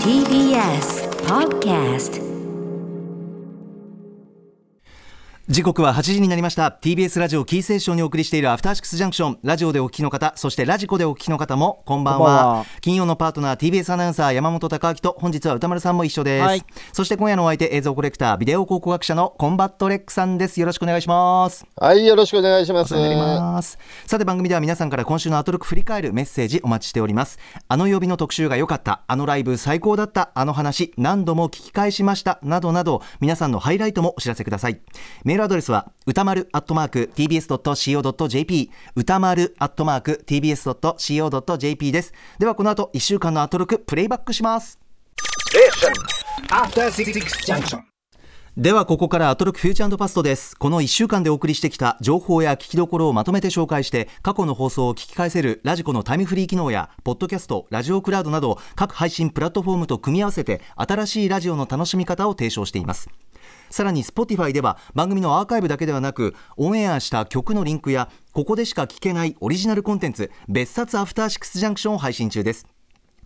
TBS Podcast 時刻は8時になりました。TBS ラジオキーセーションにお送りしているアフターシックスジャンクション。ラジオでお聞きの方そしてラジコでお聞きの方もこんばんは。こんばんは。金曜のパートナー TBS アナウンサー山本匡晃と本日は宇多丸さんも一緒です、はい。そして今夜のお相手映像コレクタービデオ考古学者のコンバット RECさんです。よろしくお願いします。はい、よろしくお願いします。さて番組では皆さんから今週のアトロク振り返るメッセージお待ちしております。あの曜日の特集が良かった。あのライブ最高だった。あの話何度も聞き返しました。などなど皆さんのハイライトもお知らせください。メールアドレスは歌丸アットマーク tbs.co.jp 歌丸アットマーク tbs.co.jp です。ではこの後1週間のアトロックプレイバックします。After Six Junction. ではここからアトロックフューチャーパストです。この1週間でお送りしてきた情報や聞きどころをまとめて紹介して過去の放送を聞き返せるラジコのタイムフリー機能やポッドキャストラジオクラウドなど各配信プラットフォームと組み合わせて新しいラジオの楽しみ方を提唱していますさらに Spotify では番組のアーカイブだけではなくオンエアした曲のリンクやここでしか聞けないオリジナルコンテンツ別冊アフターシックスジャンクションを配信中です。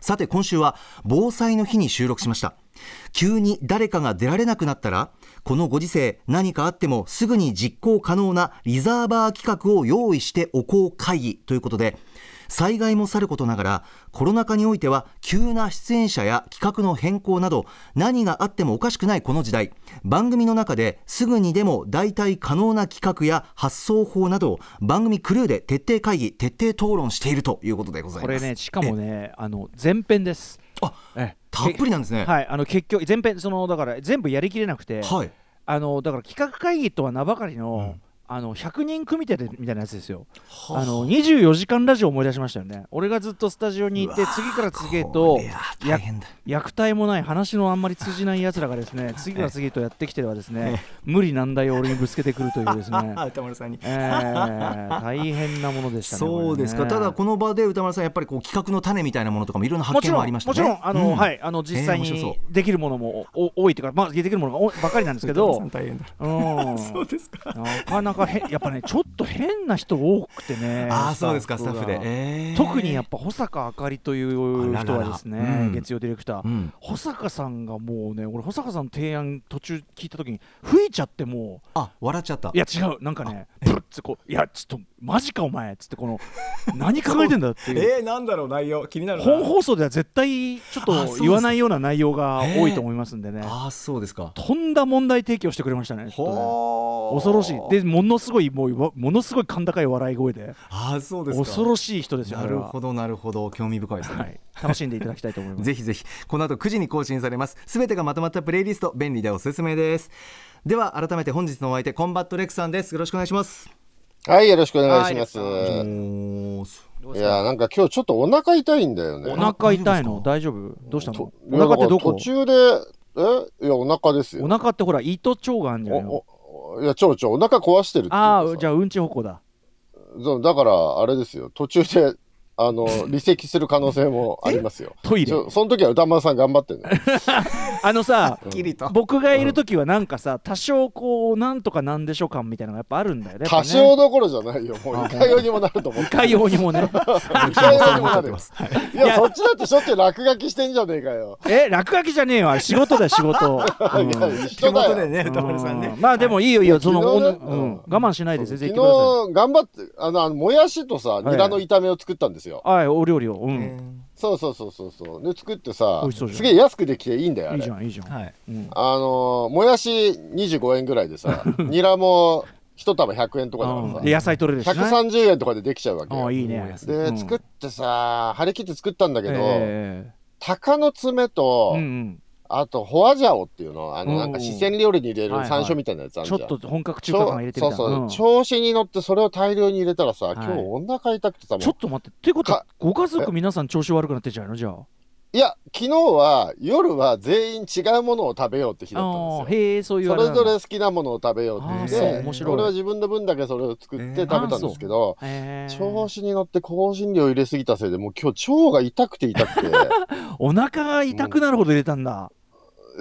さて今週は防災の日に収録しました。急に誰かが出られなくなったらこのご時世何かあってもすぐに実行可能なリザーバー企画を用意しておこう会議ということで災害もさることながらコロナ禍においては急な出演者や企画の変更など何があってもおかしくないこの時代。番組の中ですぐにでも代替可能な企画や発想法などを番組クルーで徹底会議徹底討論しているということでございます。これね、しかもね、あの前編です。あえたっぷりなんですね。はい、あの結局前編そのだから全部やりきれなくて、はい。あのだから企画会議とは名ばかりの、あの100人組手でみたいなやつですよ。あ。の24時間ラジオ思い出しましたよね。俺がずっとスタジオにいてうわ次から次へとこりゃ大変だ。役体もない話のあんまり通じない奴らがですね 次から次へとやってきてはですね無理難題を俺にぶつけてくるというですね。歌丸さんに。えー、大変なものでしたね。そうですか、ねただこの場で歌丸さんやっぱりこう企画の種みたいなものとかもいろんな発見もちろんもありましたね。もちろんあの、うん。はい。あの実際にできるものもお多いというかまあできるものばかりなんですけど、大変だ。うん、そうですか。なかなかへやっぱねちょっと変な人多くてね。ああそうですかスタッフで、がえー。特にやっぱ保坂あかりという人はですねうん。月曜ディレクター、うん。保坂さんがもうね俺保坂さんの提案途中聞いた時に吹いちゃってもあ笑っちゃった。ういや違う。なんかねプッつこういやちょっとマジかお前っつってこの何考えてんだっていう。ー、なんだろう内容気にな本放送では絶対ちょっと言わないような内容が多いと思いますんでね、ああそうですか。とんだ問題提起をしてくれましたねねほー。恐ろしい。でものすごいもうわものすごい甲高い笑い声で。ああそうですか。恐ろしい人ですよなるほどなるほど。興味深いですね、はい、楽しんでいただきたいと思います。ぜひぜひこの後9時に更新されます。すべてがまとまったプレイリスト便利でおすすめです。では改めて本日のお相手コンバット RECさんです。よろしくお願いしますはい、よろしくお願いします。はいや、なんか今日ちょっとお腹痛いんだよね。お腹痛いの？大大丈夫？どうしたの？とお腹ってどこ？途中で、え？いや、お腹ですおよ。腹ってほら胃と腸があるんじゃないの？おおいや、蝶々、お腹壊してるっていうああじゃあうんち歩行だ。そうだから、あれですよ。途中で、あの、離席する可能性も ありますよ。トイレ？その時は歌丸さん頑張ってね。あのさ僕がいる時はなんかさ多少こうなんとかなんでしょう感みたいなのがやっぱあるんだよね。多少どころじゃないよ。もういかようにもなると思う。いかようにもね。いかようにもなるよ。いや、い。やそっちだってしょっちゅう落書きしてんじゃねえかよ。え落書きじゃねえよ。仕事だよ仕事、うん。いや、手一緒だよ。元でね歌丸さんね。うん。まあでもいいよいいよ。その、我慢しないで全然昨日頑張ってあのあのもやしとさいニラの炒めを作ったんですよ、はいお料理を。うん、そうそうそうそうそう。で作ってさすげえ安くできていいんだよあいいれじゃんいいじゃん、はい。うん、あのーもやし25円ぐらいでさ ニラも一束100円とかだからさ。で野菜取れるしね。130円とかでできちゃうわけよ。ああいいね。で、うん。作ってさ張り切って作ったんだけど、え鷹の爪えと、うんうんあとホアジャオっていうのあのうん。なんか四川料理に入れる山椒みたいなやつあるちょじゃん、っと本格中ちょ華感入れてそうそう、ん。調子に乗ってそれを大量に入れたらさ、はい。今日お腹痛くてさちょっと待って。っていうことはかご家族皆さん調子悪くなってんじゃないの？じゃあ。いや昨日は夜は全員違うものを食べようって日だったんですよ。へえそういうそあれぞれ好きなものを食べようってあー言ってそう面白い。俺は自分の分だけそれを作って食べたんですけど、調子に乗って香辛料入れすぎたせいでもう。今日腸が痛くて痛くてお腹が痛くなるほど入れたんだ、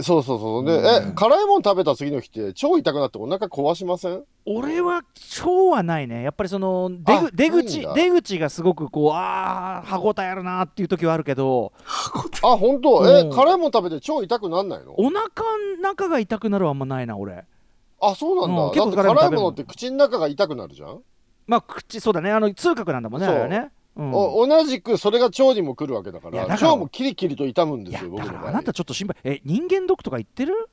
そうそうそう。で、うん。え辛いもの食べた次の日って超痛くなってお腹壊しません？俺は超はないね。やっぱりその出出口出口がすごくこうあー歯応えあるなっていう時はあるけど。あ本当？えうん。辛いもん食べて腸痛くなんないの？お腹の中が痛くなるはあんまないな俺。あそうなんだ、うん。結構だって辛いもん食べるもの。って口の中が痛くなるじゃん、まあ口そうだね。あの痛覚なんだもんねそうあれはね、うん、お同じくそれが腸にも来るわけだから腸もキリキリと痛むんですよ僕のあなたちょっと心配え人間ドックとか行ってる？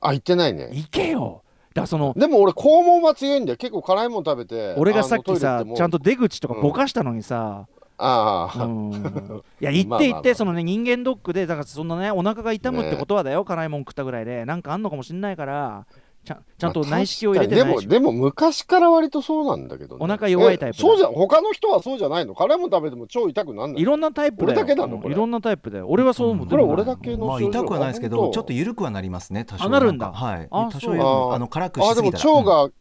あ言ってないね。行けよ。だそのでも俺肛門は強いんだよ。結構辛いもん食べて俺がさっきさちゃんと出口とかぼかしたのにさ、ああ、うん。いや 行って行ってそのね人間ドックでだからそんなねお腹が痛むってことはだよ、辛いもん食ったぐらいで。なんかあんのかもしんないからちゃんちゃんと内視鏡を入れて内視まあ確かに。でもでも昔から割とそうなんだけど、ね、お腹弱いタイプそうじゃん他の人はそうじゃないの？辛いもん食べても腸痛くなんないいろんなタイプだよ。俺だけなのこれ。うんいろんなタイプだよ。俺はそう思う、これ俺だけのまあ痛くはないですけどちょっと緩くはなりますね多少。あなるんだ。かはい。あ多少あの辛くしあですもぎたら腸が、腸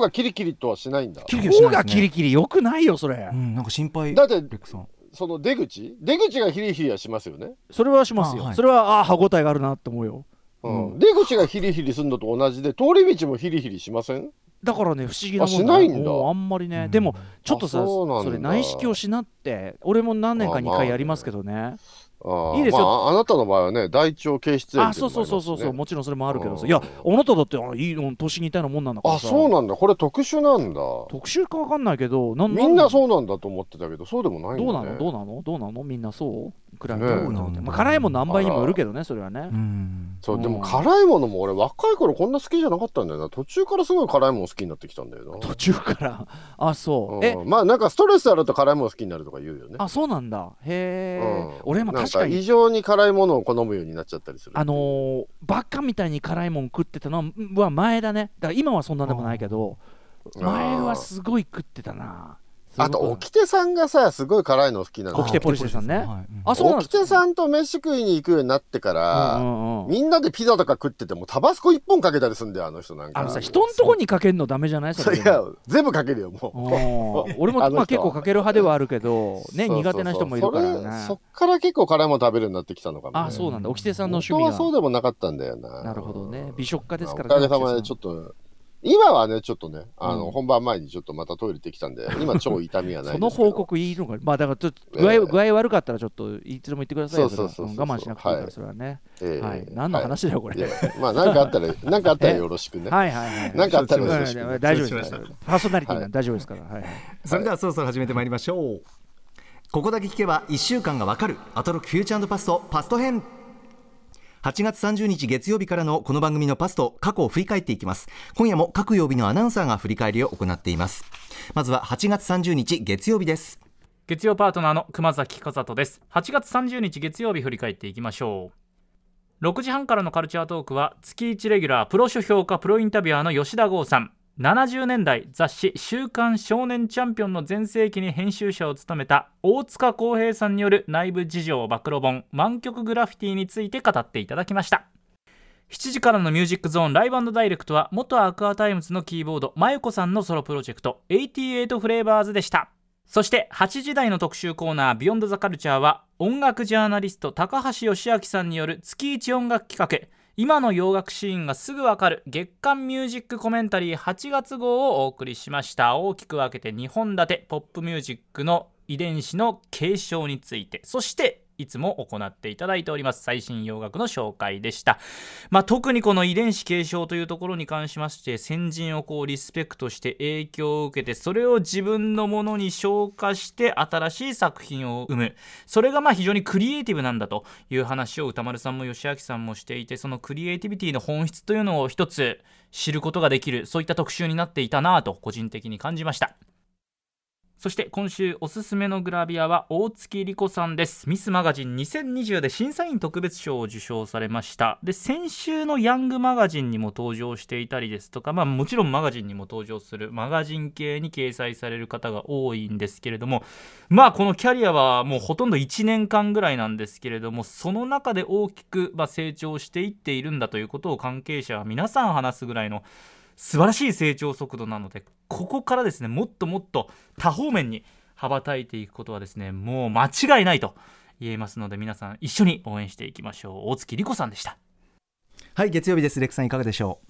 がキリキリとはしないんだ。キリキリし頬がキリキリよくないよそれ、うんうんなんか心配。だってレックさん。その出口？出口がヒリヒリはしますよね、それはしますよ、あはい。それはあ歯応えがあるなって思うよ出口がヒリヒリするのと同じで通り道もヒリヒリしません？だからね不思議なもんあしないんだ。もうあんまりね、うん。でもちょっとさあそれ内視鏡しなって俺も何年かあ2回やりますけどねああいいですよ。まあ、あなたの場合はね大腸憩室炎あそうそうそうそうそううもちろんそれもあるけどうんさいやあなただってあいいの年似たようなもんなんだからあさそうなんだ。これ特殊なんだ。特殊かわかんないけどなんみんなうそうなんだと思ってたけどそうでもないんだ、ね、どうなの？どうなの？どうなの？みんなそう？比べてねまあ辛いもん何倍にもよるけどねそれはね。うん。そうでもうん辛いものも俺若い頃こんな好きじゃなかったんだよな。途中からすごい辛いもの好きになってきたんだよな。途中から？あそう。えうん。まあなんかストレスあると辛いもの好きになるとか言うよね。あそうなんだ。へえうん。俺も確か異常に。辛いものを好むように。なっちゃったりするあのーバカみたいに辛いもん食ってたのは前だね。だから今はそんなでもないけど前はすごい食ってたなあと沖手さんがさすごい辛いの好きなの。沖手ポリシェさんね。あそうなんです沖手さんと飯食いに行くようになってから、みんなでピザとか食っててもタバスコ一本かけたりすんだよあの人なんか。あのさ人んとこにかけるのダメじゃない？それいや全部かけるよもう。うん俺もまあ結構かける派ではあるけどね苦手な人もいるからそれそねっから結構辛いもの食べるようになってきたのかも、ね、あそうなんだ。沖手さんの趣味はそうがでもなかったんだよな。なるほどね。美食家ですからおかげさまでちょっと今はねちょっとねあの、うん。本番前にちょっとまたトイレ行ってきたんで 今超痛みはないそですけど。の報告いいのかまあだからちょっと具合,、ええ。具合悪かったらちょっといつでも言ってくださいよそうそうそうそう我慢しなくていいから、はいそれはね、ええ。はい。何の話だよこれ、まあ何かあったら 何かあったらよろしくね。はいはいはい。何かあったらうんよろしくね。大丈夫ですパーソナリティなんはで大丈夫ですから、はいはい。それではそろそろ始めてまいりましょう。ここだけ聞けば1週間がわかる。アトロックフューチャーパスト。パスト編8月30日月曜日からのこの番組のパスと過去を振り返っていきます。今夜も各曜日のアナウンサーが振り返りを行っています。まずは8月30日月曜日です。月曜パートナーの熊崎和人です。8月30日月曜日振り返っていきましょう。6時半からのカルチャートークは月1レギュラープロ書評家プロインタビュアーの吉田剛さん。70年代雑誌「週刊少年チャンピオン」の全盛期に編集者を務めた大塚康平さんによる内部事情暴露本「満曲グラフィティ」について語っていただきました。7時からのミュージックゾーンライブダイレクトは元 Aqua Timez のキーボード mayukoさんのソロプロジェクト88フレーバーズでした。そして8時台の特集コーナー「ビヨンドザカルチャーは音楽ジャーナリスト高橋芳朗さんによる月一音楽企画今の洋楽シーンがすぐわかる月刊ミュージックコメンタリー8月号をお送りしました。大きく分けて2本立てポップミュージックの遺伝子の継承について。そしていつも行っていただいております。最新洋楽の紹介でした、まあ、特にこの遺伝子継承というところに関しまして先人をこうリスペクトして影響を受けてそれを自分のものに消化して新しい作品を生む。それがまあ非常にクリエイティブなんだという話を歌丸さんも吉明さんもしていてそのクリエイティビティの本質というのを一つ知ることができるそういった特集になっていたなと個人的に感じました。そして今週おすすめのグラビアは大月莉子さんです。ミスマガジン2020で審査員特別賞を受賞されました。で先週のヤングマガジンにも登場していたりですとかまあもちろんマガジンにも登場するマガジン系に掲載される方が多いんですけれどもまあこのキャリアはもうほとんど1年間ぐらいなんですけれどもその中で大きくま成長していっているんだということを関係者は皆さん話すぐらいの素晴らしい成長速度なのでここからですねもっともっと多方面に羽ばたいていくことはですねもう間違いないと言えますので皆さん一緒に応援していきましょう。大月莉子さんでした。はい月曜日です。レックさんいかがでしょ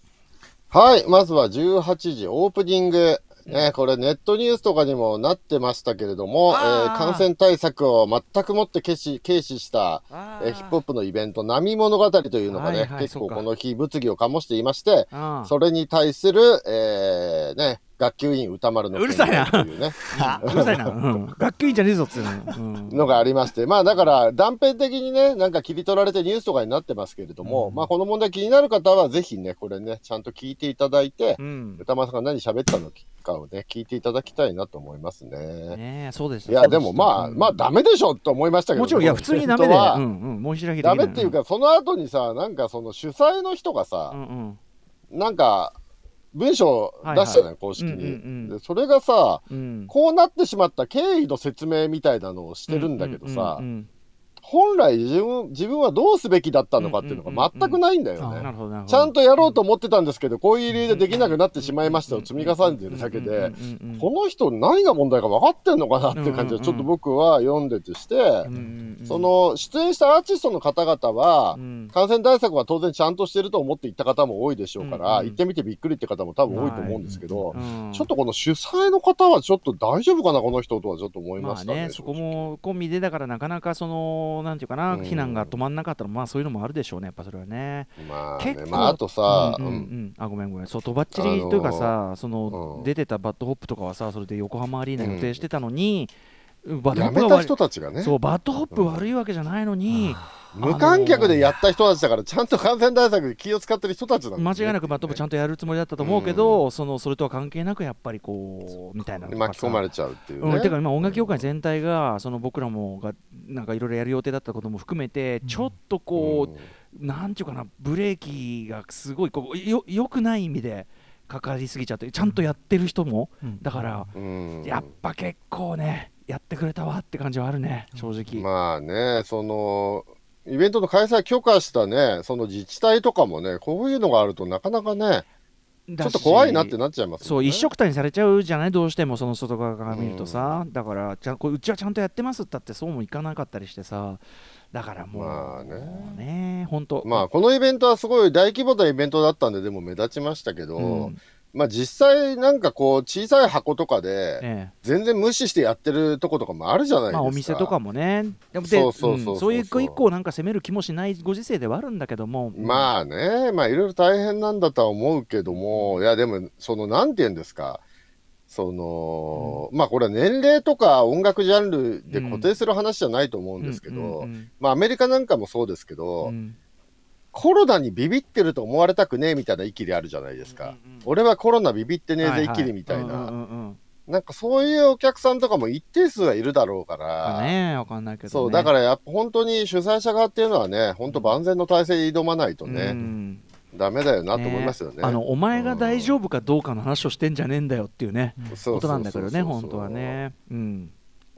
はい、まずは18時オープニング。ね、これネットニュースとかにもなってましたけれども、えあー。ー感染対策を全くもって軽視軽視した、あえーヒップホップのイベント、波物語というのがね、はいはい結構この日物議を醸していまして、あそれに対する、えーね、学級委員歌丸のうるさいな。うね、うるさいな、うん、学級委員じゃねえぞっつうの、うんのがありまして、まあだから断片的にね、なんか切り取られてニュースとかになってますけれども、うん。まあこの問題気になる方はぜひね、これね、ちゃんと聞いていただいて、うん。歌丸さんが何喋ったのかをね、聞いていただきたいなと思いますね。ねえそうですいや、でもまあ、まあダメでしょと思いましたけど、もちろんいや 普通にダメは。うんうん、ダメっていうか、その後にさ、なんかその主催の人がさう、んうん。なんか文章出したのよ、公式に、うんうんうん。で。それがさ、うん。こうなってしまった経緯の説明みたいなのをしてるんだけどさ、うんうん本来自分自分はどうすべきだったのかっていうのが全くないんだよね。ちゃんとやろうと思ってたんですけど、こういう理由でできなくなってしまいましたを積み重ねてるだけで、この人何が問題か分かってんのかなっていう感じうんうんうんはちょっと僕は読んでてして、その出演したアーティストの方々はう、ん感染対策は当然ちゃんとしてると思って行った方も多いでしょうから、行ってみてびっくりって方も多分多いと思うんですけど、うんちょっとこの主催の方はちょっと大丈夫かな、この人とはちょっと思いままあしたね。ね、そこも込みでだからなかなかそのなんていうかな、うん。非難が止まんなかったらまあそういうのもあるでしょうねやっぱそれはね。まあね、結構まああとさ、うんうんううん。ん、あごめんごめん。そうとばっちりというかさ、その、うん。出てたバッドホップとかはさそれで横浜アリーナ予定してたのに、バッドホやめたップが悪い。人たちがね、そうバッドホップ悪いわけじゃないのに、無観客でやった人たちだから、ちゃんと感染対策で気を使ってる人たちなんね。間違いなくバッドホップちゃんとやるつもりだったと思うけど、そのそれとは関係なくやっぱりこうみたいな巻き込まれちゃうっていうね。うん、てか今音楽業界全体がその僕らもがなんかいろいろやる予定だったことも含めてちょっとこう、なんていうかなブレーキがすごいこうよよくない意味でかかりすぎちゃってちゃんとやってる人も、だから、うん。やっぱ結構ねやってくれたわって感じはあるね。正直、まあね、その、イベントの開催許可したね、その自治体とかもね、こういうのがあるとなかなかね、ちちょっと怖いなってなっちゃいますそう。一緒くたにされちゃうじゃないどうしてもその外側から見るとさ、だからちゃんこれうちはちゃんとやってますったってそうもいかなかったりしてさ。だからもう、まあね。ね本当。まあ、このイベントはすごい大規模なイベントだったんで、でも目立ちましたけど、うんまあ実際なんかこう、小さい箱とかで、ええ。全然無視してやってるとことかもあるじゃないですか。まあ、お店とかもね、でもでそうそうそうそうう。んそういう一個一個なんか責める気もしないご時世ではあるんだけども、まあね、まあいろいろ大変なんだとは思うけども、いやでも、その、なんて言うんですか、その、まあこれは年齢とか音楽ジャンルで固定する話じゃないと思うんですけど、うんうん。まあアメリカなんかもそうですけど、うんコロナにビビってると思われたくねえみたいなイキリあるじゃないですか。うんうん俺はコロナビビってねえぜイキリみたいな、なんかそういうお客さんとかも一定数はいるだろうかまら、あねわかんないけど、ね、そう、だからやっぱ本当に主催者側っていうのはね、本当万全の体制で挑まないとね、うんダメだよなと思いますよね。あのお前が大丈夫かどうかの話をしてんじゃねえんだよっていうね、そうそうそうそう。ことなんだけどね本当はね。うん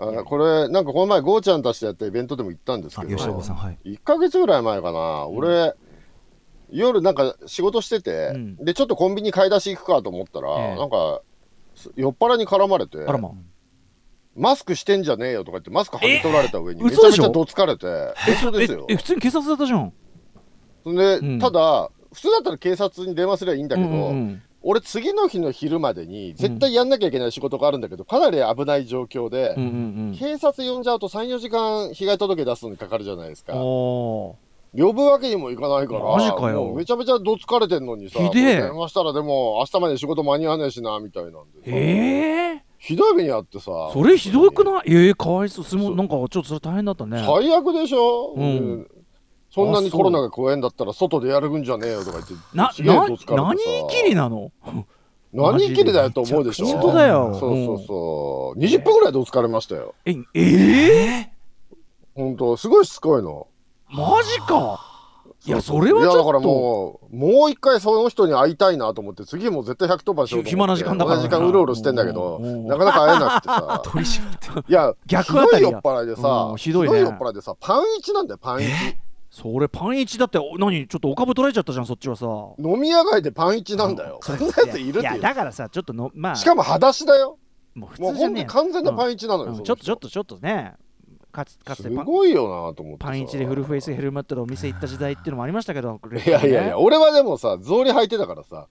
あこれ、なんかこの前、ゴーちゃんたちでやったイベントでも行ったんですあけど、吉田さんはい。1ヶ月ぐらい前かな、俺、夜なんか仕事してて、うん。で、ちょっとコンビニ買い出し行くかと思ったら、ええ。なんか、す酔っ払いに絡まれて、まマスクしてんじゃねえよとか言って、マスク剥ぎ取られた上に、えめちゃめちゃどつかれて、嘘ですよ。え。え普通に警察だったじゃん。で、うん。ただ、普通だったら警察に電話すればいいんだけど、うんうんうん俺、次の日の昼までに絶対やんなきゃいけない仕事があるんだけど、かなり危ない状況で、うんうん警察呼んじゃうと3、4時間被害届出すのにかかるじゃないですか。呼ぶわけにもいかないから、マジかめちゃめちゃどつかれてんのにさ、ひでえ。電話したらでも、明日まで仕事間に合わねえしな、みたいなんでええひどい目にあってさ、それひどくない？ええかわいそう。すもなんかちょっとそれ大変だったね。最悪でしょ、うん。うんそんなにコロナが怖えんだったら、外でやるんじゃねえよとか言って、なな何きりなの？何きりだよと思うでしょ。本当だよ。そうそうそう。20分ぐらいどつかれましたよ。えええ本当すごいしつこいの。マジか。いやそれはちいやだからょっともう、もう一回その人に会いたいなと思って、次も絶対110番しようと思って。暇な時間だから。時間うろうろしてんだけどうん。うん、なかなか会えなくてさ。取り締まって。いや、逆ひどい酔っ払いでさう、んひどいね。酔っ払いでさ、パンイチなんだよ、パンイチ。それパンイチだってお何ちょっとお株取られちゃったじゃんそっちはさ飲み屋街でパンイチなんだよ。そんなやついるっていや。だからさちょっとのまあしかも裸足だよ。もう普もう通じゃねえ本当に完全なパンイチなのよ。ちょっとちょっとちょっとねかつかつすてパンごいよなと思ってさ。パンイチでフルフェイスヘルメットでお店行った時代っていうのもありましたけどいやいやいや、俺はでもさ、草履履いてたからさ、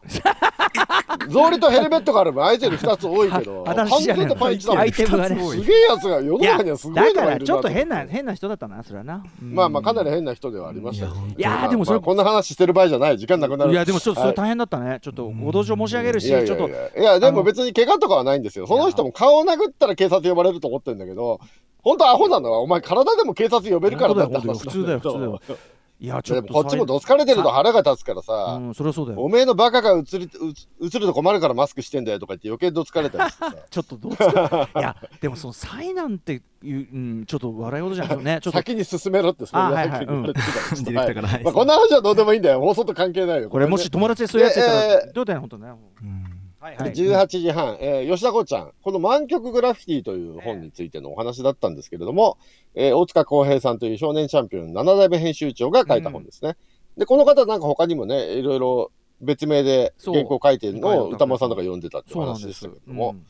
草履とヘルメットがあればアイテム2つ多いけど、新しいじゃねパンツとパンチだもんアイテムがねすげえやつが世の中にはすごいのがいるならちょっと変な変な人だったなそれはな、まあまあかなり変な人ではありましたけどいやいやでもそれまあこんな話してる場合じゃない時間なくなるいやでもちょっとそれ大変だったね、ちょっとご同情申し上げるし、ちょっといやでも別に怪我とかはないんですよその人も顔を殴ったら警察呼ばれると思ってるんだけど本当アホなのはお前体でも警察呼べるからだって普通だよ普通だよいやちょっとでもこっちもどつかれてると腹が立つからさ、うんそれはそうだよ。おめえのバカが映り映映ると困るからマスクしてんだよとか言って余計どつかれたりしてさ。ちょっとどうですかいやでもその災難っていう、うん、ちょっと笑い事じゃないね。ちょっと先に進めろってそあんなはいはい先に言われてるから。まあ、こんな話はどうでもいいんだよ。放送と関係ないよ。これもし友達でそういうやついたら、ええどうだよ本当ね。うん。はいはい。18時半、えー吉田子ちゃん、この満曲グラフィティという本についてのお話だったんですけれども、えー大塚康平さんという少年チャンピオン7代目編集長が書いた本ですね。で、この方なんか他にもね、いろいろ別名で原稿書いてるのを歌丸さんとか読んでたっていう話です。したけれどうも、ん。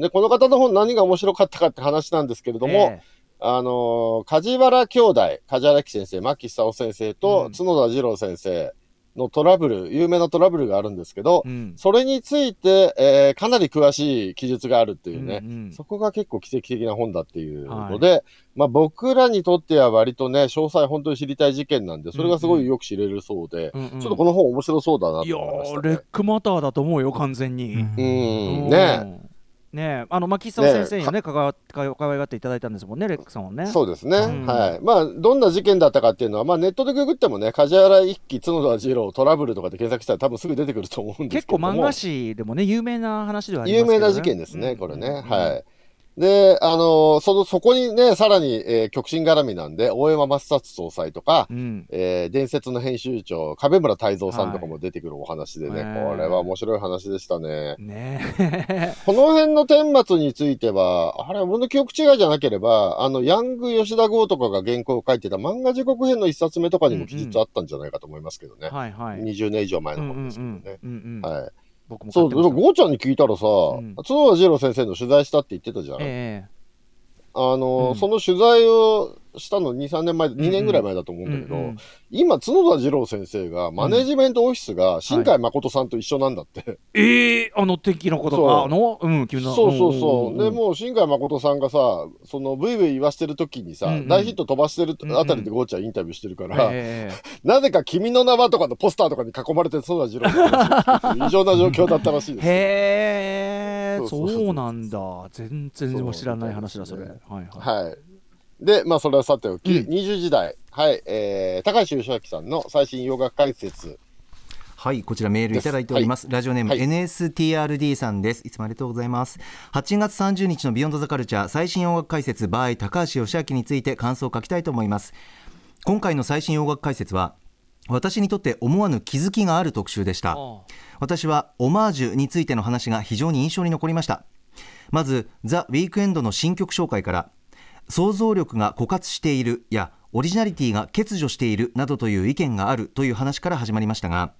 で、この方の本何が面白かったかって話なんですけれども、えあのー梶原兄弟、梶原紀先生、牧久夫先生うん。と角田二郎先生のトラブル、有名なトラブルがあるんですけど、えうん。それについて、えーかなり詳しい記述があるっていうね、うんうん。そこが結構奇跡的な本だっていうので、まあ僕らにとっては割とね、詳細本当に知りたい事件なんで、それがすごいよく知れるそうで、うんうん。ちょっとこの本面白そうだなといや思いました、ーレッね。クマターだと思うよ完全に、うん。うん、うん。ねねえあの牧久先生にね関わか可愛がっていただいたんですもんねレックさんはねそうですね、うんはい。まあ、どんな事件だったかっていうのは、まあネットでググってもね、梶原一騎、角田二郎、トラブルとかで検索したら多分すぐ出てくると思うんです結けども。構漫画誌でもね有名な話ではあります有けど、ね、名な事件ですね、うんこれね。うんはい。で、あのその、そこにね、さらに、えー極真絡みなんで、大山正達総裁とか、うんえー伝説の編集長、壁村泰造さんとかも出てくるお話でね、はいこれは面白い話でしたね。ねえ この辺の顛末については、あれ、俺の記憶違いじゃなければ、あの、ヤング吉田剛とかが原稿を書いてた漫画時刻編の一冊目とかにも記述あったんじゃないかと思いますけどね。はいはい20年以上前うんうんの本ですけどね。うんうんうんはい。僕もそう、でゴーちゃんに聞いたらさ、ん。角田二郎先生の取材したって言ってたじゃん。えあの、うん。その取材をしたの2、3年前、2年ぐらい前だと思うんだけど、うんうん。今、角田二郎先生が、マネジメントオフィスが、新海誠さんと一緒なんだって。ええあの敵のことかあのうんそうそうそう。んんん。で、もう、新海誠さんがさ、その、ブイブイ言わしてる時にさ、うんうん。大ヒット飛ばしてるうんうんあたりでゴーちゃんインタビューしてるから、ええなぜか君の名はとかのポスターとかに囲まれて角田二郎さん異常な状況だったらしいです。へえそうなんだ。全然知らない話だそれ。はいはい。はい。で、まあ、それはさておき、うん20時代、はい、えー、高橋義明さんの最新洋楽解説。はい、こちらメールいただいております。ラジオネーム、はい NSTRD さんです。いつもありがとうございます。8月30日のビヨンドザカルチャー最新音楽解説 by 高橋義明について感想を書きたいと思います。今回の最新音楽解説は、私にとって思わぬ気づきがある特集でした。あ私はオマージュについての話が非常に印象に残りましたまずザ・ウィークエンドの新曲紹介から想像力が枯渇しているやオリジナリティが欠如しているなどという意見があるという話から始まりましたが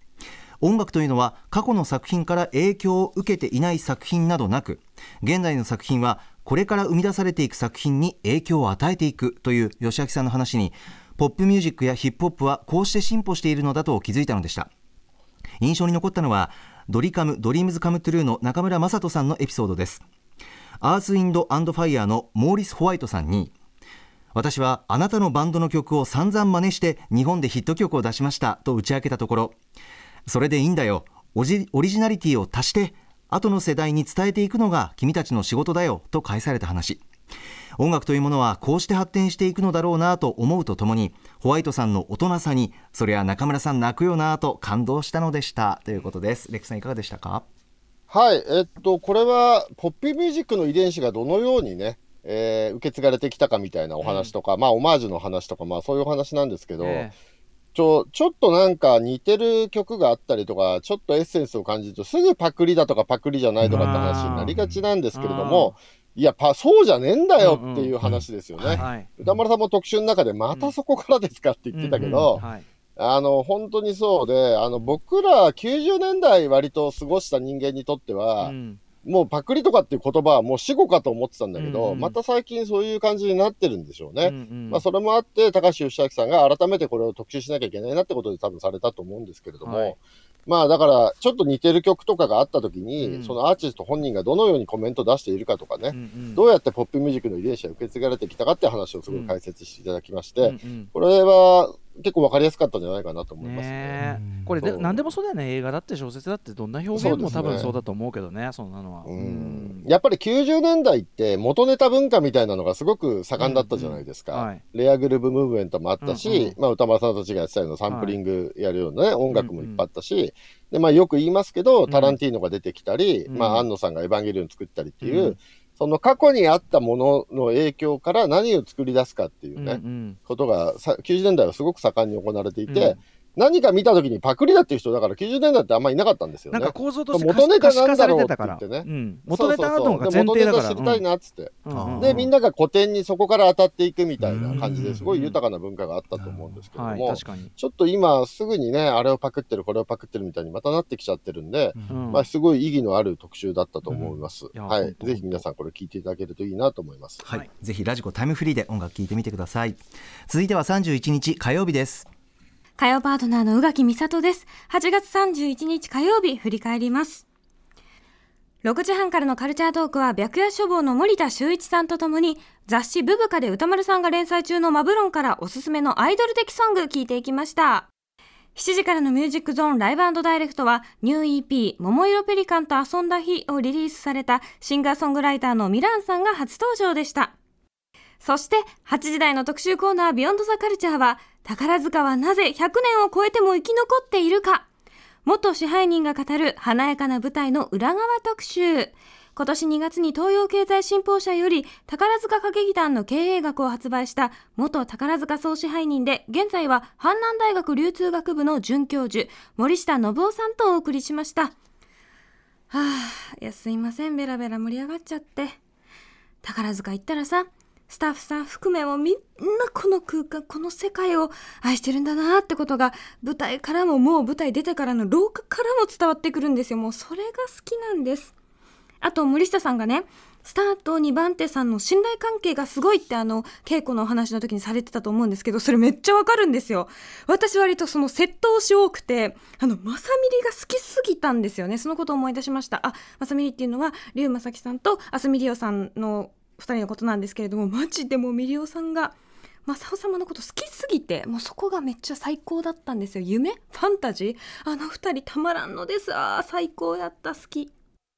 音楽というのは過去の作品から影響を受けていない作品などなく現在の作品はこれから生み出されていく作品に影響を与えていくという吉明さんの話にポップミュージックやヒップホップはこうして進歩しているのだと気づいたのでした。印象に残ったのはドリカムドリームズカムトゥルーの中村正人さんのエピソードです。アースウィンドファイヤーのモーリス・ホワイトさんに私はあなたのバンドの曲を散々真似して日本でヒット曲を出しましたと打ち明けたところそれでいいんだよ。オリジナリティを足して後の世代に伝えていくのが君たちの仕事だよと返された話音楽というものはこうして発展していくのだろうなと思うとともにホワイトさんの大人さにそれは中村さん泣くよなと感動したのでした。ということです。レクさんいかがでしたか？はい、えっと、これは、ポップミュージックの遺伝子がどのようにね、えー受け継がれてきたかみたいなお話とか、まあ、オマージュの話とか、まあ、そういうお話なんですけど、えちょ、ちょっとなんか似てる曲があったりとか、ちょっとエッセンスを感じると、すぐパクリだとかパクリじゃないとかって話になりがちなんですけれども、いや、パ、そうじゃねえんだよっていう話ですよね。はい。歌丸さんも特集の中で、またそこからですかって言ってたけど、うんうん。はいあの、本当にそうで、あの、僕ら90年代割と過ごした人間にとっては、うん。もうパクリとかっていう言葉はもう死語かと思ってたんだけど、うんうん。また最近そういう感じになってるんでしょうね。うんうん。まあ、それもあって、高橋義明さんが改めてこれを特集しなきゃいけないなってことで多分されたと思うんですけれども、はい。まあだから、ちょっと似てる曲とかがあった時に、うん。そのアーティスト本人がどのようにコメントを出しているかとかね、うんうん。どうやってポップミュージックの遺伝子が受け継がれてきたかっていう話をすごい解説していただきまして、うんうん。これは結構わかりやすかったんじゃないかなと思いますね。ねえ。これで何でもそうだよね。映画だって小説だってどんな表現も多分そうだと思うけどねそんなのは。うん。やっぱり90年代って元ネタ文化みたいなのがすごく盛んだったじゃないですか。うん。うんはい。レアグルーブムーブメントもあったし、うんうんまあ、歌丸さんたちがやってたようなサンプリングやるような、ね音楽もいっぱいあったし、でまあ、よく言いますけど、タランティーノが出てきたり、うん。まあ、安野さんがエヴァンゲリオン作ったりっていう、うんその過去にあったものの影響から何を作り出すかっていううんね、うん。ことがさ90年代はすごく盛んに行われていて、うん何か見た時にパクリだっていう人だから90年代ってあんまりいなかったんですよね。なんか。構造として元ネタなんだろうってれてたから。言ってね。うん。元ネタの方が前そうそうそうで元ネ提だからタ知りたいなっつって。うん。で、みんなが古典にそこから当たっていくみたいな感じですごい豊かな文化があったと思うんですけどはいも、確かに。ちょっと今すぐにね、あれをパクってる、これをパクってるみたいにまたなってきちゃってるんで、うん。まあすごい意義のある特集だったと思います。いやはい。ぜひ皆さんこれ聞いていただけるといいなと思います。はい、はい。ぜひラジコタイムフリーで音楽聴いてみてください。続いては31日火曜日です火曜パートナーの宇垣美里です。8月31日火曜日、振り返ります。6時半からのカルチャートークは、白夜書房の森田修一さんとともに、雑誌ブブカで歌丸さんが連載中のマブロンからおすすめのアイドル的ソング聞いていきました。7時からのミュージックゾーンライブダイレクトは、ニュー EP、桃色ペリカンと遊んだ日をリリースされたシンガーソングライターのミランさんが初登場でした。そして、8時台の特集コーナービヨンドザカルチャーは、宝塚はなぜ100年を超えても生き残っているか元支配人が語る華やかな舞台の裏側特集。今年2月に東洋経済新報社より宝塚歌劇団の経営学を発売した元宝塚総支配人で現在は阪南大学流通学部の准教授森下信夫さんとお送りしました。はあ、いやすいませんベラベラ盛り上がっちゃって。宝塚行ったらさスタッフさん含めもみんなこの空間この世界を愛してるんだなってことが舞台からももう舞台出てからの廊下からも伝わってくるんですよ。もうそれが好きなんです。あと森下さんがねスタート2番手さんの信頼関係がすごいってあの稽古のお話の時にされてたと思うんですけどそれめっちゃわかるんですよ。私割とその窃盗し多くてあのまさみりが好きすぎたんですよね。そのことを思い出しました。あまさみりっていうのは龍正樹さんとあすみりおさんの2人のことなんですけれどもマジでもうミリオさんが正雄様のこと好きすぎてもうそこがめっちゃ最高だったんですよ。夢？ファンタジー？あの2人たまらんのです。あ最高やった。好き。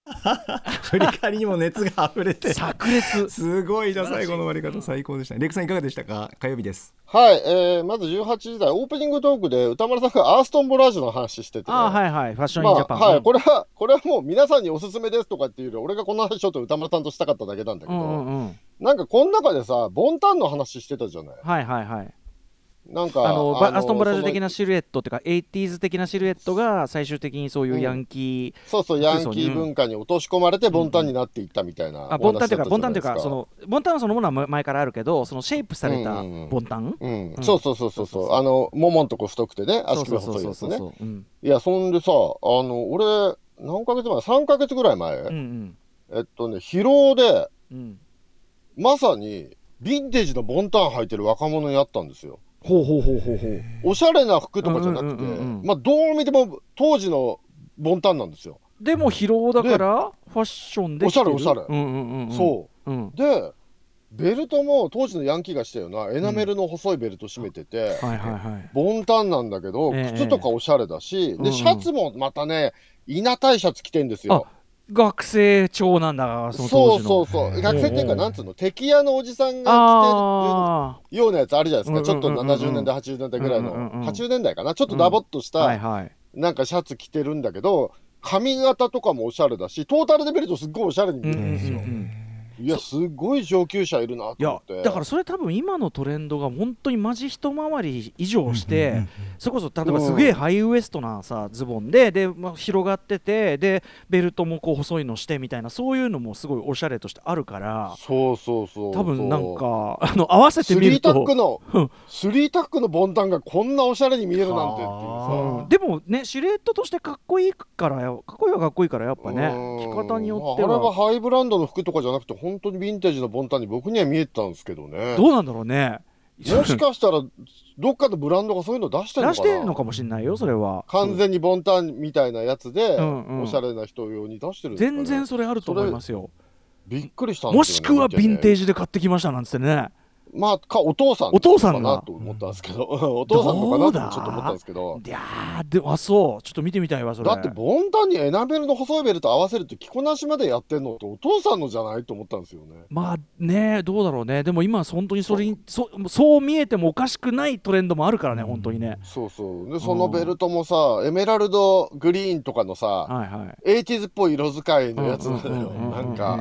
振り返りにも熱が溢れて。炸裂。すごいな最後の終わり方最高でしたね。レクさんいかがでしたか？火曜日です。はい、えー、まず18時台、オープニングトークで歌丸さんがアーストンボラージュの話してて、あーはいはい。ファッションまあ、インジャパン、はい、これは、これはもう皆さんにおすすめですとかっていうより、俺がこの話ちょっと歌丸さんとしたかっただけなんだけど、うんうんうん。なんかこの中でさ、ボンタンの話してたじゃない。はいはいはいなんか、あのバアストンブラジル的なシルエットっていうか 80s 的なシルエットが最終的にそういうヤンキー、そうそう、ヤンキー文化に落とし込まれて、ボンタンになっていったみたいなお話だあ。ボンタンっていうかボンタンっていうかそのボンタンそのものは前からあるけどそのシェイプされたうんうんうん。ボンタン、うん、うん。そうそうそうそうそう、あの、ももんとこ太くてね、足首そうそう細いやつね。そうそうそう、うんいや、そんでさ、あの、俺、何ヶ月前 ?3 ヶ月ぐらい前、うんうん。えっとね、疲労で、うん。まさに、ヴィンテージのボンタン履いてる若者に会ったんですよ。ほうほうほうほうほう。おしゃれな服とかじゃなくて、うんうんうんうんまあ、どう見ても当時のボンタンなんですよ。でも疲労だからファッションでおしゃれおしゃれ。うんうんうんうん、そう。うん。う。で、ベルトも当時のヤンキーがしたようなエナメルの細いベルト締めてて、はいはいはい。ボンタンなんだけど、ええ。靴とかおしゃれだし、で、シャツもまたね、稲たいシャツ着てんですよ。学生調なんだそのそう当時の。そうそう。学生っていうか、なんつうの、敵屋のおじさんがあ着てるようなやつあるじゃないですか。ちょっとうんうんうん。うん70年代、80年代ぐらいの、うんうんうん80年代かな？ちょっとダボっとしあはいた、はい。なんかシャツ着てるんだけど、髪型とかもおしゃれだし、トータルで見るとすっごいおしゃれに見えるんですよ。うんうんうんうんいや、すごい上級者いるなといや思って。だからそれ多分今のトレンドが本当にマジ一回り以上して、それこそ例えばすげえハイウエストなさズボンでで、まあ、広がっててでベルトもこう細いのしてみたいなそういうのもすごいおしゃれとしてあるからそうそうそう。多分なんかあの合わせてスリータみるとックのうん、スリータックのボンタンがこんなおしゃれに見えるなんてっていうさ。うんでもねシルエットとしてかっこいいからやかっこいいはかっこいいからやっぱねうん。着方によってまあ、あれははハイブランドの服とかじゃなくて本当にヴィンテージのボンタンに僕には見えてたんですけどね。どうなんだろうね。もしかしたら、どっかのブランドがそういうの出してるのかな。出してんのかもしれないよそれは。完全にボンタンみたいなやつで、うんうん。おしゃれな人用に出してるね。全然それあると思いますよ。びっくりしたんですよ、ね、もしくはヴィンテージジで買ってきましたなんつってねまあかお父さんお父さんなと思ったんですけど。お父さんのかなとちょっと思ったんですけど。いやーでもあそう。ちょっと見てみたいわそれ。だってボンタンにエナメルの細いベルト合わせるって着こなしまでやってんのってお父さんのじゃないと思ったんですよね。まあねどうだろうね。でも今本当にそれにそそう見えてもおかしくないトレンドもあるからね本当にね。そうそう。でそのベルトもさエメラルドグリーンとかのさはいはい。エイティーズっぽい色使いのやつなのよ。なんか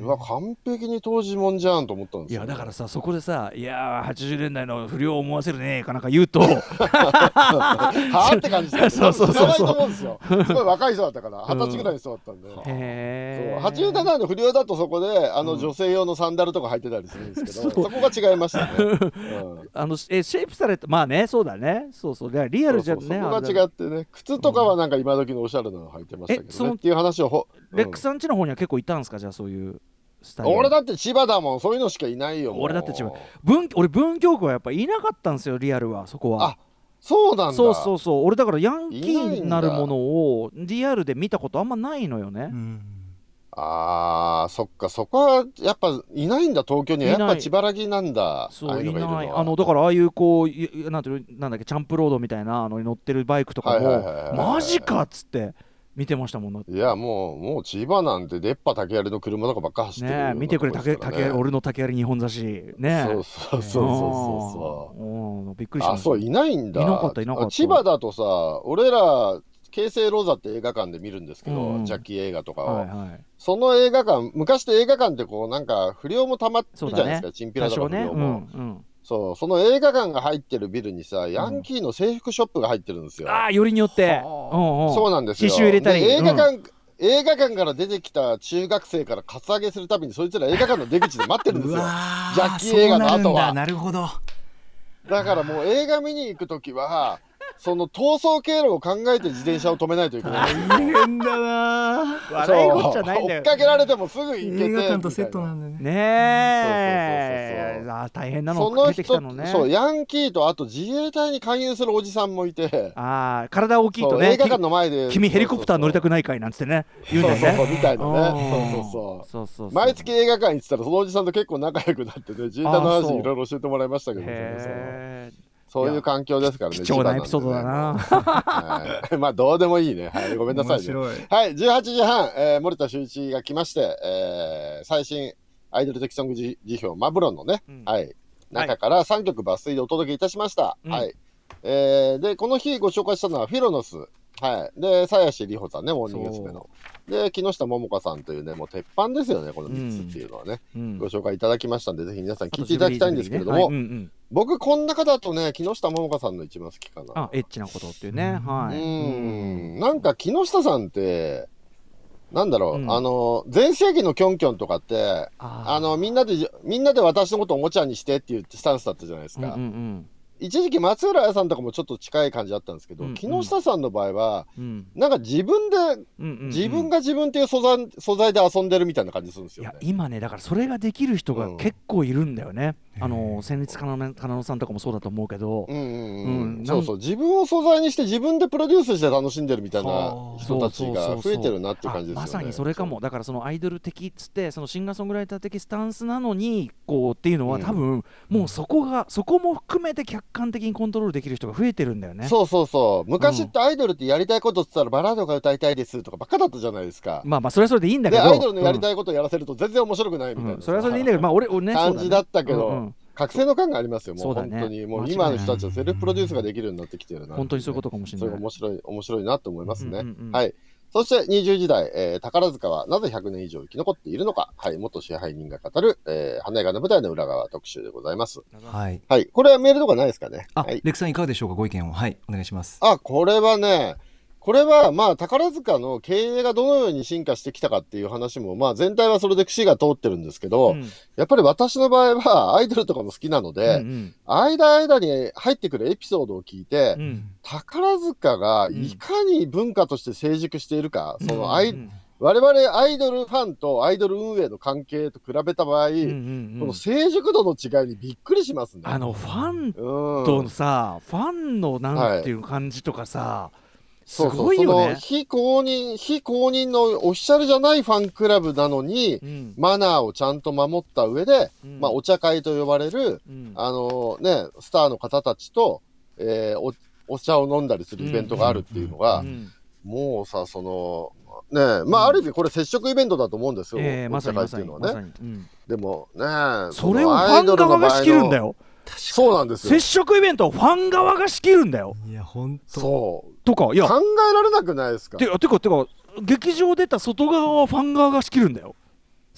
うわ完璧に当時もんじゃんと思ったんですよ。いやだからさそこでさ「いやー80年代の不良を思わせるね」かなんか言うと。はあって感じです そうそうそうそう。知らないと思うんですよ。すごい若い人だったから二十歳ぐらいの人だったんで、そうへえ80年代の不良だとそこであの女性用のサンダルとか履いてたりするんですけど、そこが違いましたね、うん。あのえシェイプされたまあねそうだね。そうそう。だからリアルじゃねそうそうそこが違ってね靴とかはなんか今時のおしゃれなの履いてましたけどね。っていう話をほ、うん。レックさんちの方には結構いたんですか？じゃあそういうスタイル俺だって千葉だもんそういうのしかいないよ俺だって千葉。文俺文京区はやっぱいなかったんですよリアルはそこは。あそうなんだ。そうそうそう。俺だからヤンキーになるものをリアルで見たことあんまないのよね、うん。あーそっかそこはやっぱいないんだ東京には。いやっぱ千葉らぎなんだそういない。あのだからああいうこういなんていうのなんだっけチャンプロードみたいなのに乗ってるバイクとかはいはいはいはいもマジかっつって見てましたもんいやもうもう千葉なんて出っ歯竹槍の車とかばっか走ってるねえ見てくれ竹竹俺の竹槍日本差しねえ。そうそうそうそうそうびっくりしあましたそういないんだいなかったいなかった千葉だとさ俺ら京成ローザって映画館で見るんですけど、うんジャッキー映画とかを、はいはいその映画館昔って映画館ってこうなんか不良もたまってそうだねるじゃないですか、チンピラとか不良も、んうんそうその映画館が入ってるビルにさヤンキーの制服ショップが入ってるんですよ、ああよりによって。はうんうん。そうなんですよ。刺繍入れたり。で映画館、映画館から出てきた中学生からカツアゲするたびにそいつら映画館の出口で待ってるんですよ。うわージャッキー映画の後は。なるほど。だからもう映画見に行くときはその逃走経路を考えて自転車を止めないといけない。大変だな。笑いごっちゃないんだよ追っかけられてもすぐ行けて映画館とセットないんだね。ねえ。そうそうそうそうあー大変なのその出てきのね。そうヤンキーとあと自衛隊に勧誘するおじさんもいて。ああ体大きいとね。映画館の前で。君ヘリコプター乗りたくくないかいなんつってね。言うんだよね。そうそうそうみたいなね。うんそうそうそう。そうそうそう。毎月映画館行ってたらそのおじさんと結構仲良くなってね自衛隊の話いろいろ教えてもらいましたけどねへえそういう環境ですからね貴重なエピソードだな。はい。まあどうでもいいね。はい。ごめんなさいね。面白い。はい、18時半、えー森田修一が来まして、えー最新アイドル的ソング辞辞表、マブロンのね、うん。はい、中から3曲抜粋でお届けいたしました。うん。はい。えーで、この日ご紹介したのはフィロノス。はい。で、鞘師里穂さんね、モーニング娘。の。で、木下桃香さんというね、もう鉄板ですよね、この3つっていうのはね。うん。ご紹介いただきましたんで、ぜひ皆さん聞いていただきたいんですけれども、僕、この中だとね、木下桃香さんの一番好きかな。あエッチなことっていうね。はういーん。なんか木下さんって、なんだろう、うん。あの、全盛期のキョンキョンとかって、ああの、みんなで、みんなで私のことをおもちゃにしてっていうスタンスだったじゃないですか。うんうん一時期松浦彩さんとかもちょっと近い感じだったんですけど、うんうん。木下さんの場合は、うん。うんなんか自分で、うんうんうん。自分が自分っていう素材素材で遊んでるみたいな感じするんですいやよね。今ねだからそれができる人がうん。結構いるんだよね、あの戦慄かなのかなのさんとかもそうだと思うけど、うんうんううんんそうそう。自分を素材にして自分でプロデュースして楽しんでるみたいなはあ人たちが増えてるなっていう感じですよね。あまさにそれかも。だからそのアイドル的っつってそのシンガーソングライター的スタンスなのにこうっていうのはうん多分もうそこがそこも含めて客観的にコントロールできる人が増えてるんだよね。そうそうそう。昔ってアイドルってやりたいことって言ったらバラードが歌いたいですとかばっかだったじゃないですか。まあまあそれはそれでいいんだけでどアイドルのやりい、たいことをやらせると全然面白くないみたいなさ、うん。うんそれはそれでいいんだけどまあ俺俺ね感じだったけど、うんうん覚醒の感がありますよ、もそう本当に、もう今の人たちはセルフプロデュースができるようになってきてるな、本当にそういうことかもしれそないれが面白い、面白いなと思いますね。うんうんうんはい。そして20時代、えー宝塚はなぜ100年以上生き残っているのか、はい、元支配人が語る、えー、華やかな舞台の裏側特集でございます。はい。はい。これはメールとかないですかね？あ、はい。レクさんいかがでしょうか？ご意見を。はい。お願いします。あ、これはね、これはまあ宝塚の経営がどのように進化してきたかっていう話も、まあ全体はそれで串が通ってるんですけど、うん。やっぱり私の場合はアイドルとかも好きなので、うん間間に入ってくるエピソードを聞いて、うん。宝塚がいかに文化として成熟しているか、そのアイ、うん我々アイドルファンとアイドル運営の関係と比べた場合、うんうんうん。この成熟度の違いにびっくりしますね。あのファンうん、とさ、ファンのなんていう感じとかさ、そうそうすごいよね。その非公認、非公認のオフィシャルじゃないファンクラブなのに、うん。マナーをちゃんと守った上で、うん。まあ、お茶会と呼ばれる、うん。あのね、スターの方たちと、えーお、お茶を飲んだりするイベントがあるっていうのが、うん。もうさ、その、ね、まあ、ある意味これ接触イベントだと思うんですよ、ええまお茶会っていうのはね。でもね、それをファン側が仕切るんだよ。よそうなんですよ。接。触イベントをファン側が仕切るんだよ。いや本当。そう。とかいや。考えられなくないですか？てかてかてか劇場出た外側はファン側が仕切るんだよ。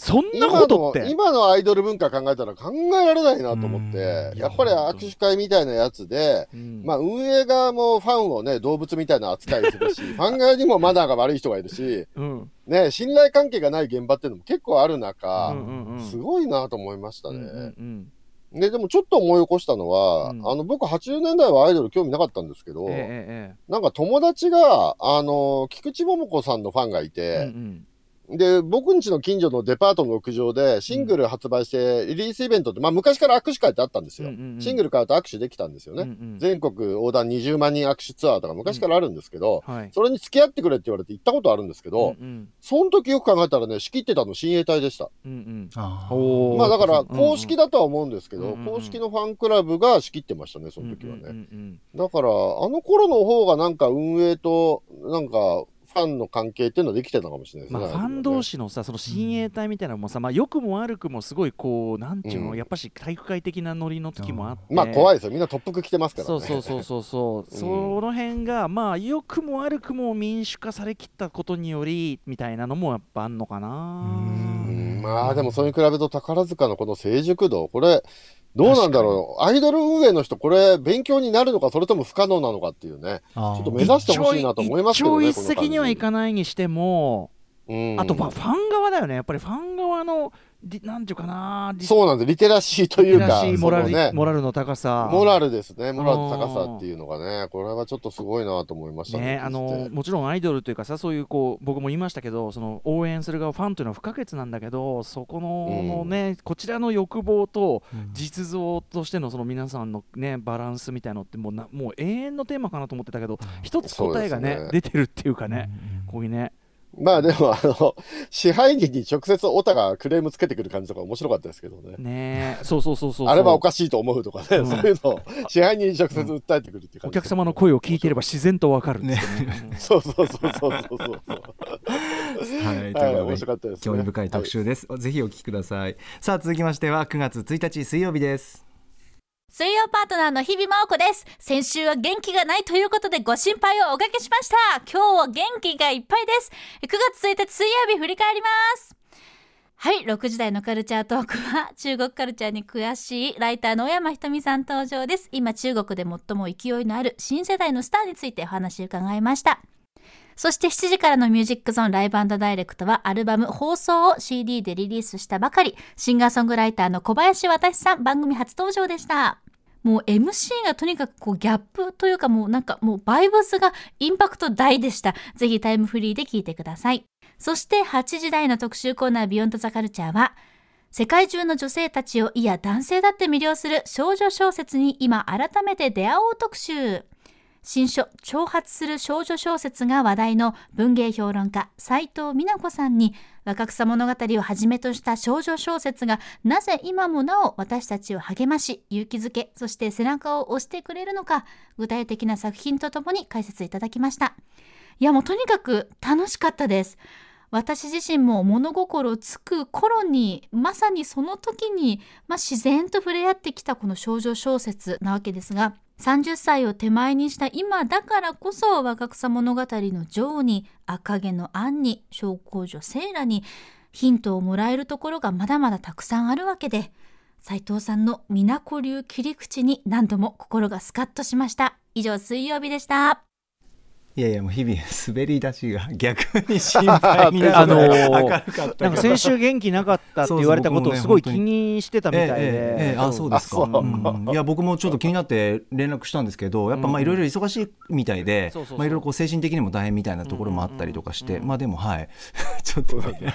そんなことって。今のアイドル文化考えたら考えられないなと思って。う、ん。やっぱり握手会みたいなやつで、うん。まあ運営側もファンをね、動物みたいな扱いするし、ファン側にもマナーが悪い人がいるし、うん。ね、信頼関係がない現場っていうのも結構ある中、すごいなと思いましたね。うんうんうんで、でもちょっと思い起こしたのは、うん。あの、僕80年代はアイドル興味なかったんですけど、えええなんか友達が、あの、菊池桃子さんのファンがいえええて、うんで、僕ん家の近所のデパートの屋上でシングル発売してリリースイベントって、まあ昔から握手会ってあったんですよ。うんうんうん。シングル買うと握手できたんですようんうね。ん。全国横断20万人握手ツアーとか昔からあるんですけど、はい。それに付き合ってくれって言われて行ったことあるんですけど、うんその時よく考えたらね、仕切ってたの親衛隊でした。うんうん。まあだからうんうん公式だとは思うんですけど、うんうんうん公式のファンクラブが仕切ってましたね、その時はね。うんうん。だから、あの頃の方がなんか運営と、なんか、ファンの関係っていうのはできてたかもしれないですね。まあ、ファン同士のさその親衛隊みたいなのもさ、まあ、良くも悪くもすごいこうなんていうの、うん。やっぱし体育会的なノリの時もあって。まあ怖いいですよ。みんなトップ服着てますからね。そうそうそうそうそう、その辺がまあ良くも悪くも民主化されきったことによりみたいなのもやっぱあんのかな。うん。まあでもそれに比べると宝塚のこの成熟度、これ、どうなんだろう。アイドル運営の人、これ勉強になるのか、それとも不可能なのかっていうね。ちょっと目指してほしいなと思いますけどね。一朝一夕にはいかないにしても、うんあとファファン側だよね。やっぱりファン側のりなんていうかな。リそうなんです。リテラシーというか、モラルモラルの高さ。モラルですね。モラルの高さっていうのがね、これはちょっとすごいなと思いましたね、あのもちろんアイドルというかさそういうこう僕も言いましたけどその応援する側ファンというのは不可欠なんだけどそこのうん。ね、こちらの欲望とうん。実像としてのその皆さんのねバランスみたいのってもうなもう永遠のテーマかなと思ってたけど一つ答えがねね。出てるっていうかね、こういうねまあでも、あの、支配人に直接オタがクレームつけてくる感じとか面白かったですけどね。ねそうそうそうそうそう。あれはおかしいと思うとかね、うん。そういうのを支配人に直接訴えてくるっていう感じ。お客様の声を聞いていれば自然とわかるね。そうそうそうそうそうそう。はい、とはいうことで白かったです、ね。興味深い特集です、ぜひお聞きください。さあ続きましては9月1日水曜日です水曜パートナーの日々真央子です。先週は元気がないということでご心配をおかけしました。今日は元気がいっぱいです。9月1日水曜日振り返ります。はい、6時台のカルチャートークは 中国カルチャーに詳しいライターの小山ひとみさん登場です。今中国で最も勢いのある新世代のスターについてお話を伺いました。そして7時からのミュージックゾーンライブダイレクトはアルバム放送を CD でリリースしたばかり、シンガーソングライターの小林渡さん番組初登場でした。もう MC がとにかくこうギャップというかもうなんかもうバイブスがインパクト大でした。ぜひタイムフリーで聞いてください。そして8時台の特集コーナービヨンドザカルチャーは世界中の女性たちをいや男性だって魅了する少女小説に今改めて出会おう特集。新書「挑発する少女小説」が話題の文芸評論家斉藤美奈子さんに若草物語をはじめとした少女小説がなぜ今もなお私たちを励まし勇気づけそして背中を押してくれるのか具体的な作品とともに解説いただきました。いやもうとにかく楽しかったです。私自身も物心つく頃にまさにその時に、まあ、自然と触れ合ってきたこの少女小説なわけですが30歳を手前にした今だからこそ若草物語の女王に赤毛のアンに小公女セイラにヒントをもらえるところがまだまだたくさんあるわけで斉藤さんの美奈子流切り口に何度も心がスカッとしました。以上水曜日でした。いやいやもう日々滑り出しが逆に心配になる。あのーなんか先週元気なかったって言われたことをすごい気にしてたみたいで、ええええええあそう。ですか、う。うん。いや僕もちょっと気になって連絡したんですけどやっぱまあいろいろ忙しいみたいでまあいろいろこう精神的にも大変みたいなところもあったりとかして、まあでもはい。ちょっとね。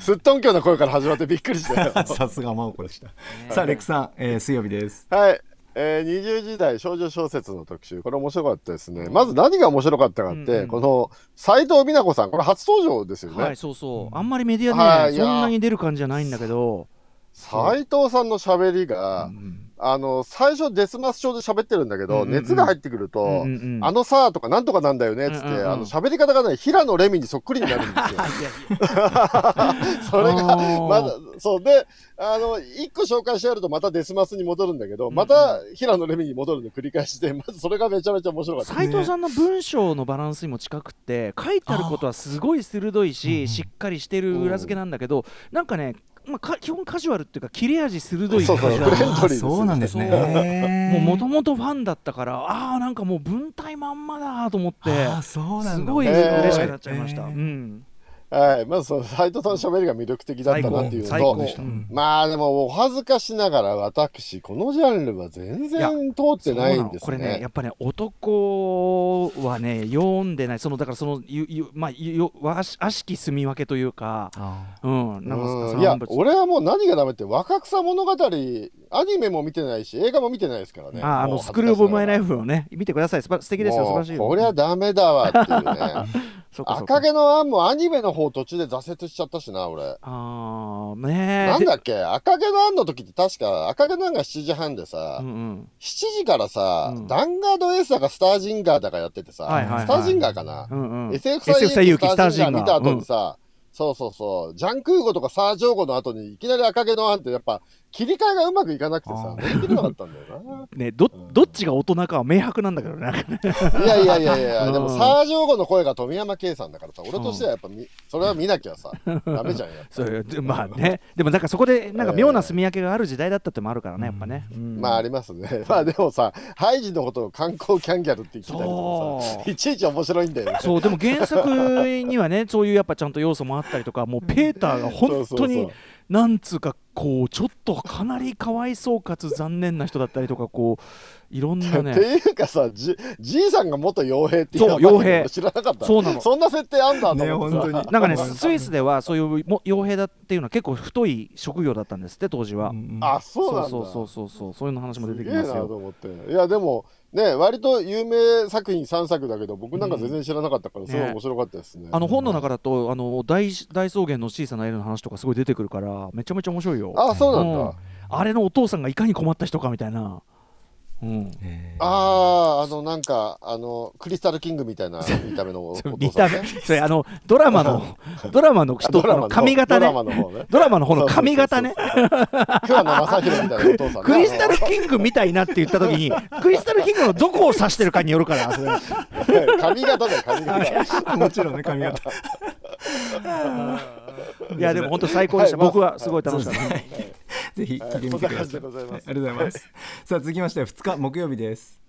すっとんきょうな声から始まってびっくりしたよ。さすが真央子でした、さあレックさん、えー水曜日です。はい。えー、20時代少女小説の特集、これ面白かったですね。まず何が面白かったかって、うんうん。この斉藤美奈子さん、これ初登場ですよね。はいそうそう。あんまりメディアね、はいいやそんなに出る感じじゃないんだけど、斉藤さんの喋りが、うんあの、最初デスマス調で喋ってるんだけど、うんうんうん。熱が入ってくると、うんうんうん。あのさーとかなんとかなんだよねっつって、うんうんうん。あの喋り方がね、平野レミにそっくりになるんですよ。それがまだ、そうで、あの、一個紹介してやるとまたデスマスに戻るんだけど、んまた平野レミに戻るの繰り返しで、まずそれがめちゃめちゃ面白かった。斉藤さんの文章のバランスにも近くって書いてあることはすごい鋭いし、しっかりしてる裏付けなんだけど、なんかね、まあ、か基本カジュアルっていうか切れ味鋭いそうそうカジュアル。そうなんですね。もともとファンだったからああなんかもう文体まんまだと思ってあーそうなんだ。すごい嬉しくなっちゃいました、うんはい。まずその斉藤さんの喋りが魅力的だったなっていうのとまあでもお恥ずかしながら私、このジャンルは全然通ってないんですこれねねや。っぱね男はね読んでない。そのだからそのゆゆまあゆわし悪しき住み分けというかあうん。なんかうん。いや俺はもう何がダメって、若草物語、アニメも見てないし、映画も見てないですからね。ああもうのスクール・オブ・マイ・ライフフをね見てください。すば素敵ですよ。素晴らしい。よこりゃダメだわっていうね。赤毛のアンもアニメの方途中で挫折しちゃったしな、俺。ああねえ。なんだっけ？赤毛のアンの時って確か赤毛のアンが7時半でさ、うんうん。7時からさ、うん。ダンガードエースだかスタージンガーだかやっててさ、はいはいはい。スタージンガーかな、うんうん。SF SF 最勇気スタースタージンガー見た後にさ、そうそうそう、ジャンクーゴとかサージョーゴの後にいきなり赤毛のアンってやっぱ切り替えがうまくいかなくてさ、乗り切れなかったんだよな。ねどどっちが大人かは明白なんだけどね。いやいやいやいや、うん。でもサージョーゴの声が富山圭さんだからさ、俺としてはやっぱみ、それは見なきゃさ、ダメじゃんやそうでまあね。でもなんかそこでなんか妙な住み分けがある時代だったってのもあるからねやっぱね、うん。まあありますね。まあでもさ、ハイジのことを観光キャンギャルって言ってたりとかさ、いちいち面白いんだよね。そうでも原作にはねそういうやっぱちゃんと要素もあったりとかもうペーターが本当になんつうかこうちょっとかなりかわいそうかつ残念な人だったりとかこういろんな ってねいうかさ、じじいさんが元傭兵っていうそう傭兵。知らなかった。そうなの。そんな設定あんだとね本当に。なんかねスイスではそういうも傭兵だっていうのは結構太い職業だったんですって当時は、うんあ、そうなんだ。そうそうそうそうそういうの話も出てきますよなと思って。いや、でも、ね、割と有名作品3作だけど、僕なんか全然知らなかったから、すごい面白かったですね。あの本の中だとあの大大草原の小さな絵の話とかすごい出てくるからめちゃめちゃ面白いよあ、そうなんだ。うん。あれのお父さんがいかに困った人かみたいな、うん、えー。ああ、あの、なんか、あの、クリスタルキングみたいな見た目のお父見た目さんね。それあのドラマのドラマの人あのドラマの髪型ね。ドラマの方ね。ドラマの方の髪型ね。桑名正宏みたいなお父さんね。クリスタルキングみたいなって言った時にクリスタルキングのどこを指してるかによるからそれ。髪型だよ、髪型。もちろんね髪型。いやでも本当最高でした、はいまあ僕はすごい楽しかった、ぜひ聞いてみてください、こんな感じでございます。はありがとうございます。さあ続きまして2日木曜日です。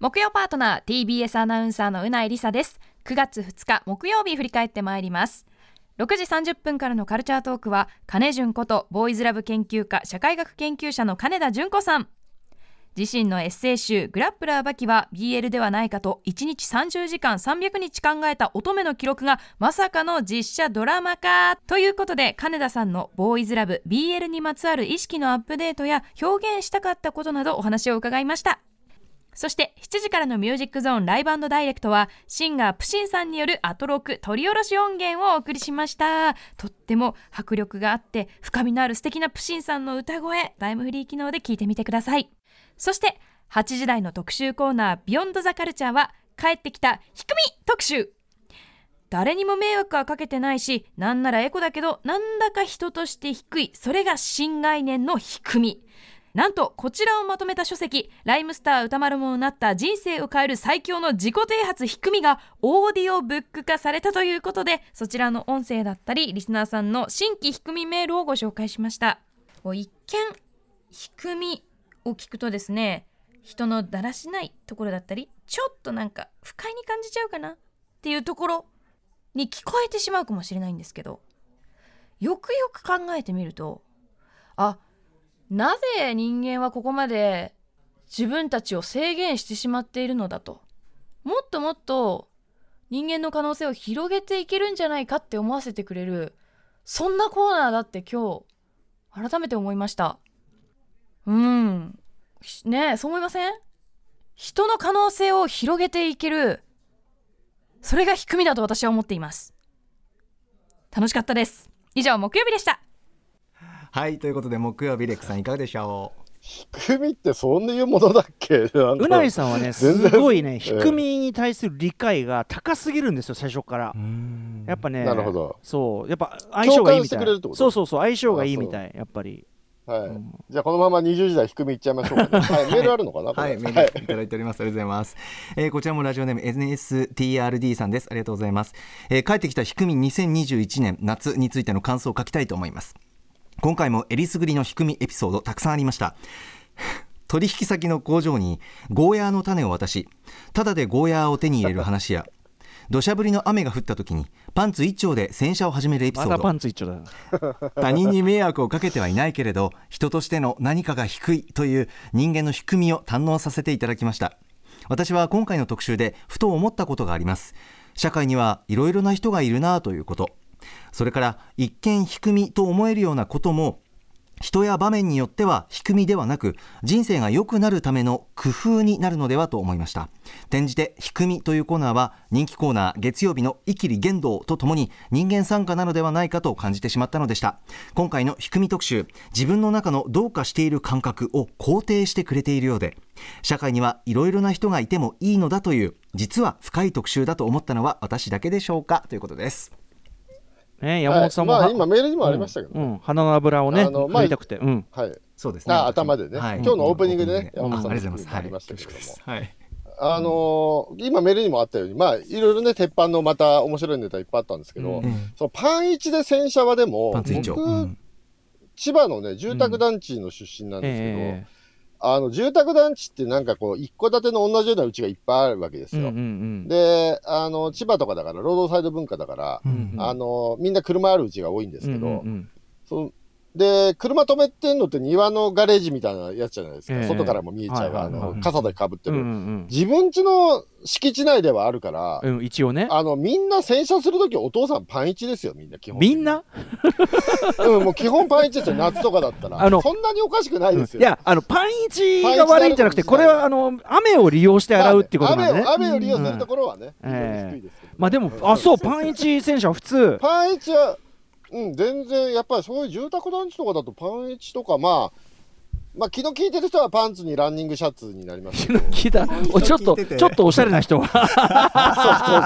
木曜パートナー TBS アナウンサーのうないりさです。9月2日木曜日振り返ってまいります。6時30分からのカルチャートークは金純ことボーイズラブ研究家社会学研究者の金田純子さん。自身のエッセイ集「グラップラーバキ」は BL ではないかと1日30時間300日考えた乙女の記録がまさかの実写ドラマ化ということで金田さんのボーイズラブ BL にまつわる意識のアップデートや表現したかったことなどお話を伺いました。そして7時からのミュージックゾーンライブダイレクトはシンガープシンさんによるアトロク取り下ろし音源をお送りしました。とっても迫力があって深みのある素敵なプシンさんの歌声タイムフリー機能で聞いてみてください。そして8時台の特集コーナービヨンドザカルチャーは帰ってきたひくみ特集。誰にも迷惑はかけてないしなんならエコだけどなんだか人として低いそれが新概念のひくみ。なんとこちらをまとめた書籍「ライムスター歌丸もなった人生を変える最強の自己啓発ひくみ」がオーディオブック化されたということでそちらの音声だったりリスナーさんの新規ひくみメールをご紹介しました。一見ひくみを聞くとですね人のだらしないところだったりちょっとなんか不快に感じちゃうかなっていうところに聞こえてしまうかもしれないんですけどよくよく考えてみるとあなぜ人間はここまで自分たちを制限してしまっているのだともっともっと人間の可能性を広げていけるんじゃないかって思わせてくれるそんなコーナーだって今日改めて思いました。うん。ねえそう思いません？人の可能性を広げていけるそれが低みだと私は思っています。楽しかったです。以上木曜日でした。はいということで木曜日レックさんいかがでしょう？低みってそういうものだっけ？うないさんはねすごいねええ。低みに対する理解が高すぎるんですよ最初から。やっぱねなるほど。そうやっぱ相性がいいみたい。そうそうそう相性がいいみたいやっぱりはい、じゃあこのまま20時代低めいっちゃいましょうか、ね、はい、メールあるのかなはい、メールいただいております。ありがとうございます。えーこちらもラジオネーム NSTRD さんです。ありがとうございます。えー帰ってきた低み2021年夏についての感想を書きたいと思います。今回もえりすぐりの低みエピソードたくさんありました。取引先の工場にゴーヤーの種を渡し、ただでゴーヤーを手に入れる話や、土砂降りの雨が降った時にパンツ一丁で洗車を始めるエピソード。まだパンツ一丁だ。他人に迷惑をかけてはいないけれど人としての何かが低いという人間の低みを堪能させていただきました。私は今回の特集でふと思ったことがあります。社会にはいろいろな人がいるなということ。それから一見低みと思えるようなことも人や場面によっては低みではなく人生が良くなるための工夫になるのではと思いました。転じて低みというコーナーは人気コーナー月曜日のイキリ言動とともに人間参加なのではないかと感じてしまったのでした。今回の低み特集自分の中のどうかしている感覚を肯定してくれているようで社会にはいろいろな人がいてもいいのだという実は深い特集だと思ったのは私だけでしょうかということです。ね山本さんも、はいまあは今メールにもありましたけどね。うん。うん。鼻の油をねあのまあ塗りたくて。うん。はい。そうですね。あ頭でね、はい。今日のオープニングでね、うん。山本さんあります。ありましたけれども、はい。あのー今メールにもあったように、まあ、いろいろね、鉄板のまた面白いネタいっぱいあったんですけど、うん。そのパン一で洗車場でも、僕、うん千葉のね、住宅団地の出身なんですけど、えあの、住宅団地ってなんかこう、一戸建ての同じような家がいっぱいあるわけですよ。えうんうんうん。で、あの、千葉とかだから、労働サイド文化だから、うん。あの、みんな車ある家が多いんですけど、うんうんうん。そので、車止めてんのって庭のガレージみたいなやつじゃないですか。ええ外からも見えちゃう、あの、傘でかぶってる。うんうん自分家の敷地内ではあるから、うんうん一応ねあの、みんな洗車するときお父さんパンイチですよ、みんな基本。みんな？うん、もう基本パンイチですよ、夏とかだったら。あのそんなにおかしくないですよ。いやあのパンイチが悪いんじゃなくてこれはあの雨を利用して洗うってことなんでねまあね雨を雨を利用するところはね、うんええ低いです。まあでもあそうパンイチ戦車は普通パンイチは、うん、全然、やっぱりそういう住宅団地とかだとパンイチとか、まあ、まあ、気の利いてる人はパンツにランニングシャツになりますけど。聞いたおちょっとちょっとおしゃれな人は。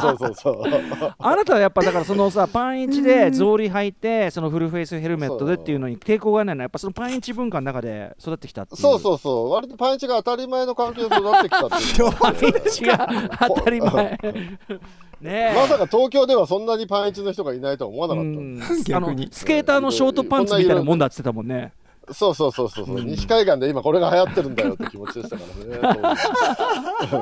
そうそうそうそうそう。あなたはやっぱだからそのさパンイチで草履履いてそのフルフェイスヘルメットでっていうのに抵抗がないのはやっぱそのパンイチ文化の中で育ってきたっていう。そうそうそう、割とパンイチが当たり前の環境で育ってきたっていう。パンイチが当たり前 ねえ。まさか東京ではそんなにパンイチの人がいないとは思わなかった。うん。逆に。スケーターのショートパンツみたいなもんだって言ってたもんねそうそうそうそう、う西海岸で今これが流行ってるんだよって気持ちでしたからね。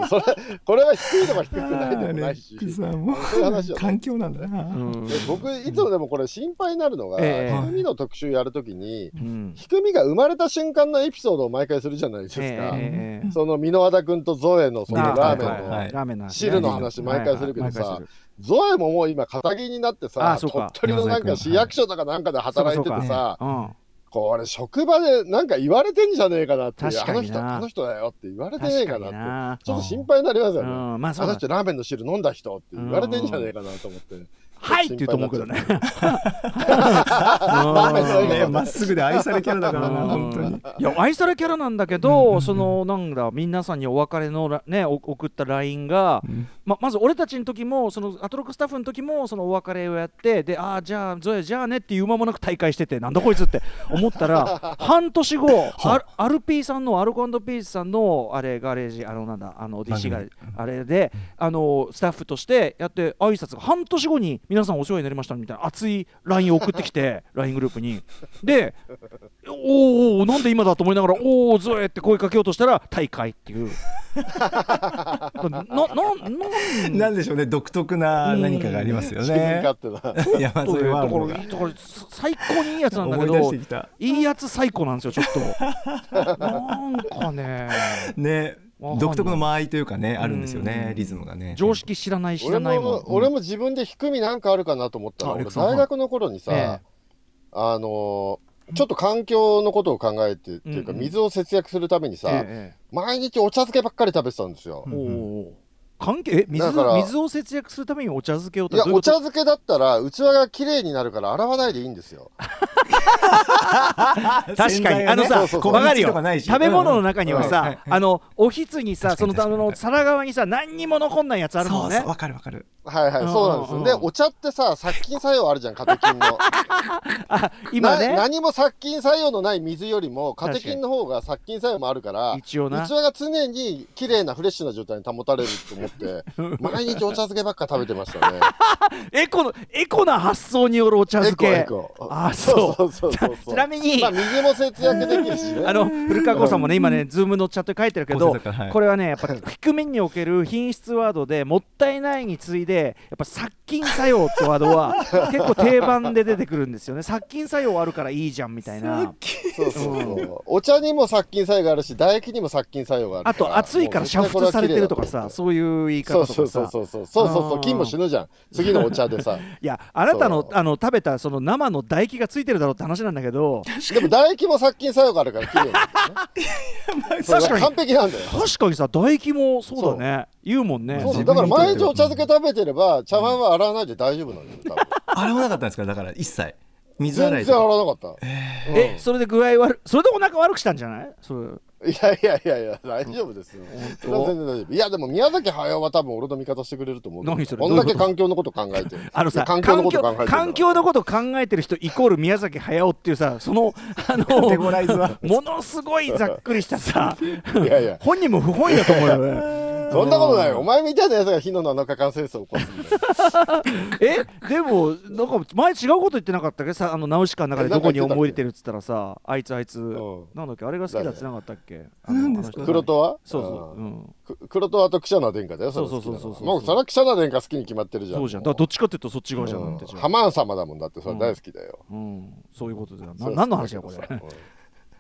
それ、これは低いとか低くないでもないし。レックさんもそういう話環境なんだな、うん。で僕いつもでもこれ心配になるのが、ええ。低みの特集やるときに、うん。低みが生まれた瞬間のエピソードを毎回するじゃないですか。ええその箕輪田君とゾエのそのあラーメンの、汁の話毎回するけどさゾエももう今肩着になってあさ、鳥取のなんか市役所とかなんかで働いててさ、うんこれ職場でなんか言われてんじゃねえかなっていう、確あの人、あの人だよって言われてねえかななって、ちょっと心配になりますよね。うん。まああの人ラーメンの汁飲んだ人って言われてんじゃねえかなと思って。はいって言うと思うけどね。ねまっすぐで愛されキャラだからな本当に。いや愛されキャラなんだけど、そのなんだ皆さんにお別れのらねお送った LINE が、ままず俺たちの時もそのアトロックスタッフの時もそのお別れをやってでああじゃあゾエじゃあねっていう間もなく大会しててなんだこいつって思ったら 半年後アルアルピーさんのアルコピースさんのあれガレージあのなんだあの DC が？あれであのスタッフとしてやって挨拶が半年後に皆さんお世話になりましたみたいな熱い LINE を送ってきて LINE グループに。でおーおーなんで今だと思いながらおおゾエって声かけようとしたら大会っていう。なななん？なんでしょうね独特な何かがありますよね。勝手な。山だ添ワールドからがだから最高にいいやつなんだけどいいやつ最高なんですよちょっと。なんかね。ね独特の間合いというかねあるんですよねリズムがね。常識知らない知俺らないもん。も、俺も自分で低みなんかあるかなと思ったら、大学の頃にさ、ええ。あのーちょっと環境のことを考えてっていうか、水を節約するためにさ、ええ毎日お茶漬けばっかり食べてたんですよ。関係え水だから水を節約するためにお茶漬けをいや、お茶漬けだったら、器が綺麗になるから洗わないでいいんですよ。確かに、あのさ、そうそうそう。わかるよ。効率とかないし食べ物の中にはさ、うん。うんあのおひつにさ、そのあの皿側にさ、何にも残んないやつあるもんね。そうそう。わかるわかる。はいはい、そうなんです。よ。で、お茶ってさ、殺菌作用あるじゃん、カテキンの。あ今なね、何も殺菌作用のない水よりも、カテキンの方が殺菌作用もあるから、一応な。器。が常に綺麗なフレッシュな状態に保たれると思って、毎日お茶漬けばっか食べてましたね。エコのエコな発想によるお茶漬け。エコエコあ、そう。ちなみに、まあ、水も節約できるしね。あの古川光さんもね、今ね、ズームのチャットに書いてるけどこれはね、やっぱ 低めにおける頻出ワードで、もったいないに次いで、やっぱ殺菌作用ってワードは、結構定番で出てくるんですよね。殺菌作用あるからいいじゃんみたいな。そうそうそう。お茶にも殺菌作用があるし、唾液にも殺菌作用があるあと、暑いから煮沸されてるとかさ、そういう言い方そうとか。そうそうそうそうそうそう菌も死ぬじゃん次のお茶でさいや、あなたのあの食べたその生の唾液がついてるだろうって話なんだけど、でも唾液も殺菌作用があるから綺麗なんだよねそう確かに完璧なんだよ確かにさ、唾液もそうだね、言うもんね。そうだから毎日お茶漬け食べてれば茶碗は洗わないで大丈夫なんだよ多分洗わなかったんですかだから一切水洗全然洗わなかったえ、それで具合悪それでお腹悪くしたんじゃないそれいやいやいやいや大丈夫ですよ。全然大丈夫。いやでも宮崎駿は多分俺の味方してくれると思う。何それ？こんだけ環境のこと考えて。る あのさ環境のこと考えてる環境のこと考えてる人イコール宮崎駿っていうさその あのライズは。ものすごいざっくりしたさいやいや。本人も不本意だと思うよね そんなことないよ。お前みたいなやつが火の7日間戦争を起こすんだよ。えでもなんか前違うこと言ってなかったっけ？さあのナウシカの中でどこに思い入れてるっつったらさあいつあいつ、ん。なんだっけ？あれが好きだってなかったっけ？何？ですか？あの黒とはそうそう、うん、く黒とはとクシャナ殿下だよそうそうそうそうそう。もうそれはクシャナ殿下好きに決まってるじゃん。そうじゃんだからどっちかっていうとそっち側じゃん、ハマーン様だもんだってそれ大好きだよ、うん、そういうことだよ。なそう何の話だこれ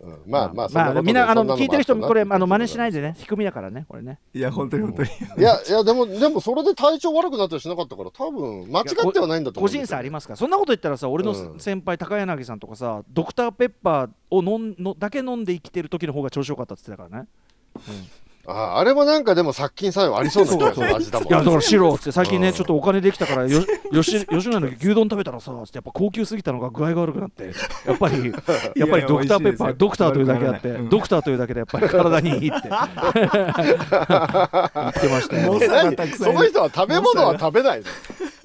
うん。うん。まあまあそんまあみんなあの聞いてる人もこれあの真似しいないでね低みだからねこれね。いや本当に本当に。いやいやでもでもそれで体調悪くなったりしなかったから多分間違ってはないんだと思個うんですよ人差ありますから。そんなこと言ったらさ俺のうん。先輩高柳さんとかさドクターペッパーを飲んのだけ飲んで生きてる時の方が調子よかったって言ってたからねああれもなんかでも殺菌作用ありそうな気がする。味だもん。いやだから白っつって最近ねうん。ちょっとお金できたからよ 吉吉野の牛丼食べたらさつってやっぱ高級すぎたのが具合が悪くなってやっぱり やっぱりドクターペッパードクターというだけあってうん。ドクターというだけでやっぱり体にいいって。言ってましたよ。その人は食べ物は食べないの？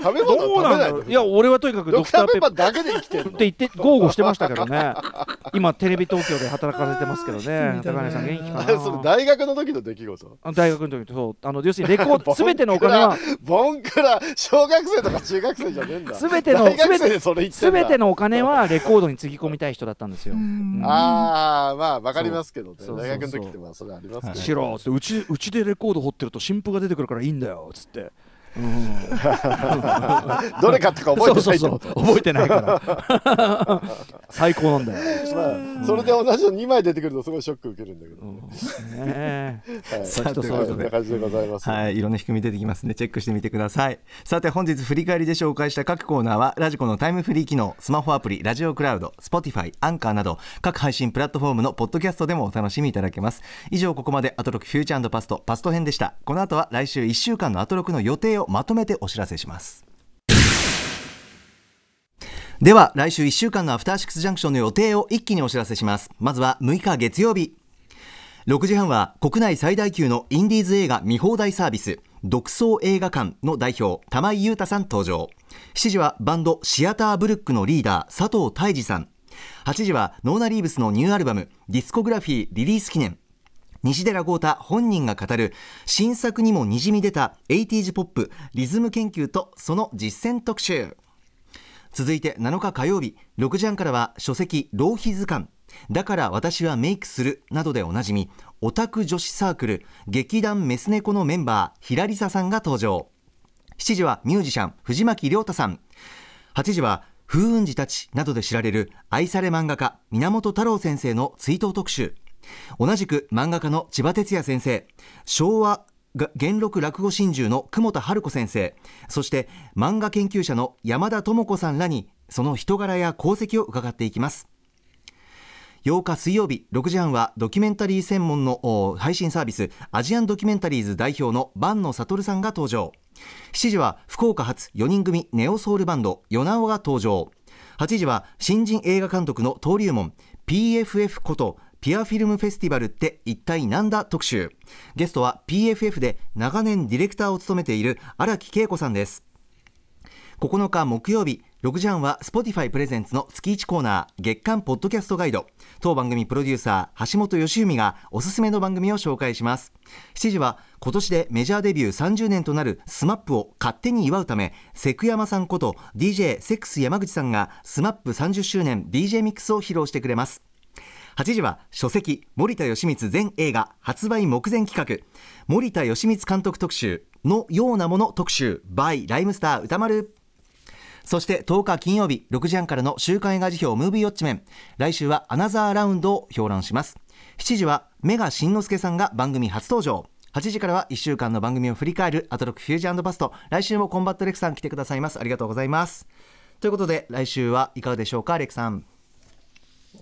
食べ物どうは食べなんだろう。いや俺はとにかくドクターペッパーだけで生きてるの。って言って豪語してましたけどね。今テレビ東京で働かれてますけどね。高柳さん元気かな。大学の時の出来事？あ大学の時とそう。あの要するにレコード 全てのお金はボンクラ小学生とか中学生じゃねえんだ。全ての大学生でそれ言ってのお金はレコードにつぎ込みたい人だったんですよ。ああまあわかりますけどね。大学の時ってまあそれありますけどしろうちうちでレコード掘ってると新譜が出てくるからいいんだよっつって。うん、どれ買ったか覚えてない。そう覚えてないから。最高なんだよ、まあそれで同じの2枚出てくるとすごいショック受けるんだけど、うん。ね。えはい。さあ人それぞれそんな感じでございます、はい、いろんな仕組み出てきますね。チェックしてみてください。さて、本日振り返りで紹介した各コーナーは、ラジコのタイムフリー機能、スマホアプリ、ラジオクラウド、Spotify、アンカーなど、各配信プラットフォームのポッドキャストでもお楽しみいただけます。以上、ここまでアトロクフューチャーパスト、パスト編でした。この後は来週1週間のアトロクの予定をまとめてお知らせします。では、来週1週間のアフターシックスジャンクションの予定を一気にお知らせします。まずは6日月曜日。6時半は国内最大級のインディーズ映画見放題サービス独創映画館の代表玉井裕太さん登場7時はバンドシアターブルックのリーダー佐藤泰治さん8時はノーナ・リーブスのニューアルバムディスコグラフィーリリース記念西寺豪太本人が語る新作にもにじみ出た 80s ポップリズム研究とその実践特集。続いて7日火曜日6時半からは書籍浪費図鑑。だから私はメイクするなどでおなじみオタク女子サークル劇団メスネコのメンバーひらりささんが登場。7時はミュージシャン藤巻亮太さん。8時は風雲児たちなどで知られる愛され漫画家源太郎先生の追悼特集。同じく漫画家の千葉哲也先生昭和元禄落語真珠の久保田春子先生そして漫画研究者の山田智子さんらにその人柄や功績を伺っていきます。8日水曜日6時半はドキュメンタリー専門の配信サービスアジアンドキュメンタリーズ代表の坂野悟さんが登場。7時は福岡発4人組ネオソウルバンドヨナオが登場。8時は新人映画監督の登竜門 PFF ことピアフィルムフェスティバルって一体なんだ特集。ゲストは PFF で長年ディレクターを務めている荒木恵子さんです。9日木曜日6時半は Spotify プレゼンツの月1コーナー月間ポッドキャストガイド。当番組プロデューサー橋本義文がおすすめの番組を紹介します。7時は今年でメジャーデビュー30年となる SMAP を勝手に祝うためセクヤマさんこと DJ セックス山口さんが SMAP30 周年 DJ ミックスを披露してくれます。8時は書籍森田義満全映画発売目前企画。森田義満監督特集のようなもの特集。by ライムスター歌丸。そして10日金曜日6時半からの週刊映画辞表ムービーウォッチメン。来週はアナザーラウンドを評論します。7時はメガしんのすけさんが番組初登場。8時からは1週間の番組を振り返るアトロックフュージョンドバスト。来週もコンバットレクさん来てくださいます。ありがとうございます。ということで来週はいかがでしょうかレクさん。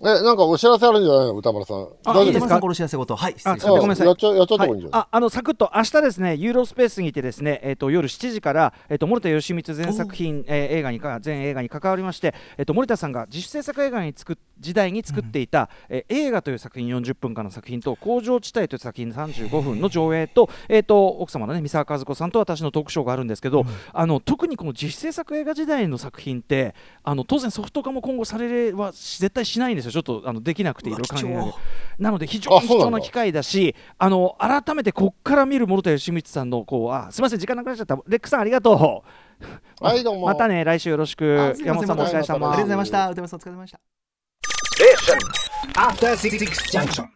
え、なんかお知らせあるんじゃないの？歌丸さん。あいいですか？このお知らせごと。はい失あごめんなさい。やっちゃやっちゃった方がいいんじゃない？ああのサクッと。明日ですねユーロスペースにてですねえっ、と夜7時からえっ、と森田義満全作品、えー映画にか全映画に関わりましてえっ、と森田さんが自主制作映画に作っ時代に作っていた、えー映画という作品40分間の作品と工場地帯という作品35分の上映とえっ、と奥様のね三沢和子さんと私のトークショーがあるんですけど、あの特にこの自主制作映画時代の作品ってあの当然ソフト化も今後されは絶対しないんですよ。ちょっとあのできなくていろいろ考えられるなので非常に貴重な機会だしあの改めてこっから見る諸田義満さんのこうあすみません時間なくなっちゃった。レックさんありがとう。はい、どうも。またね来週よろしく。山本さんもお疲れ様。ありがとうございました。歌丸さんお疲れ様でした.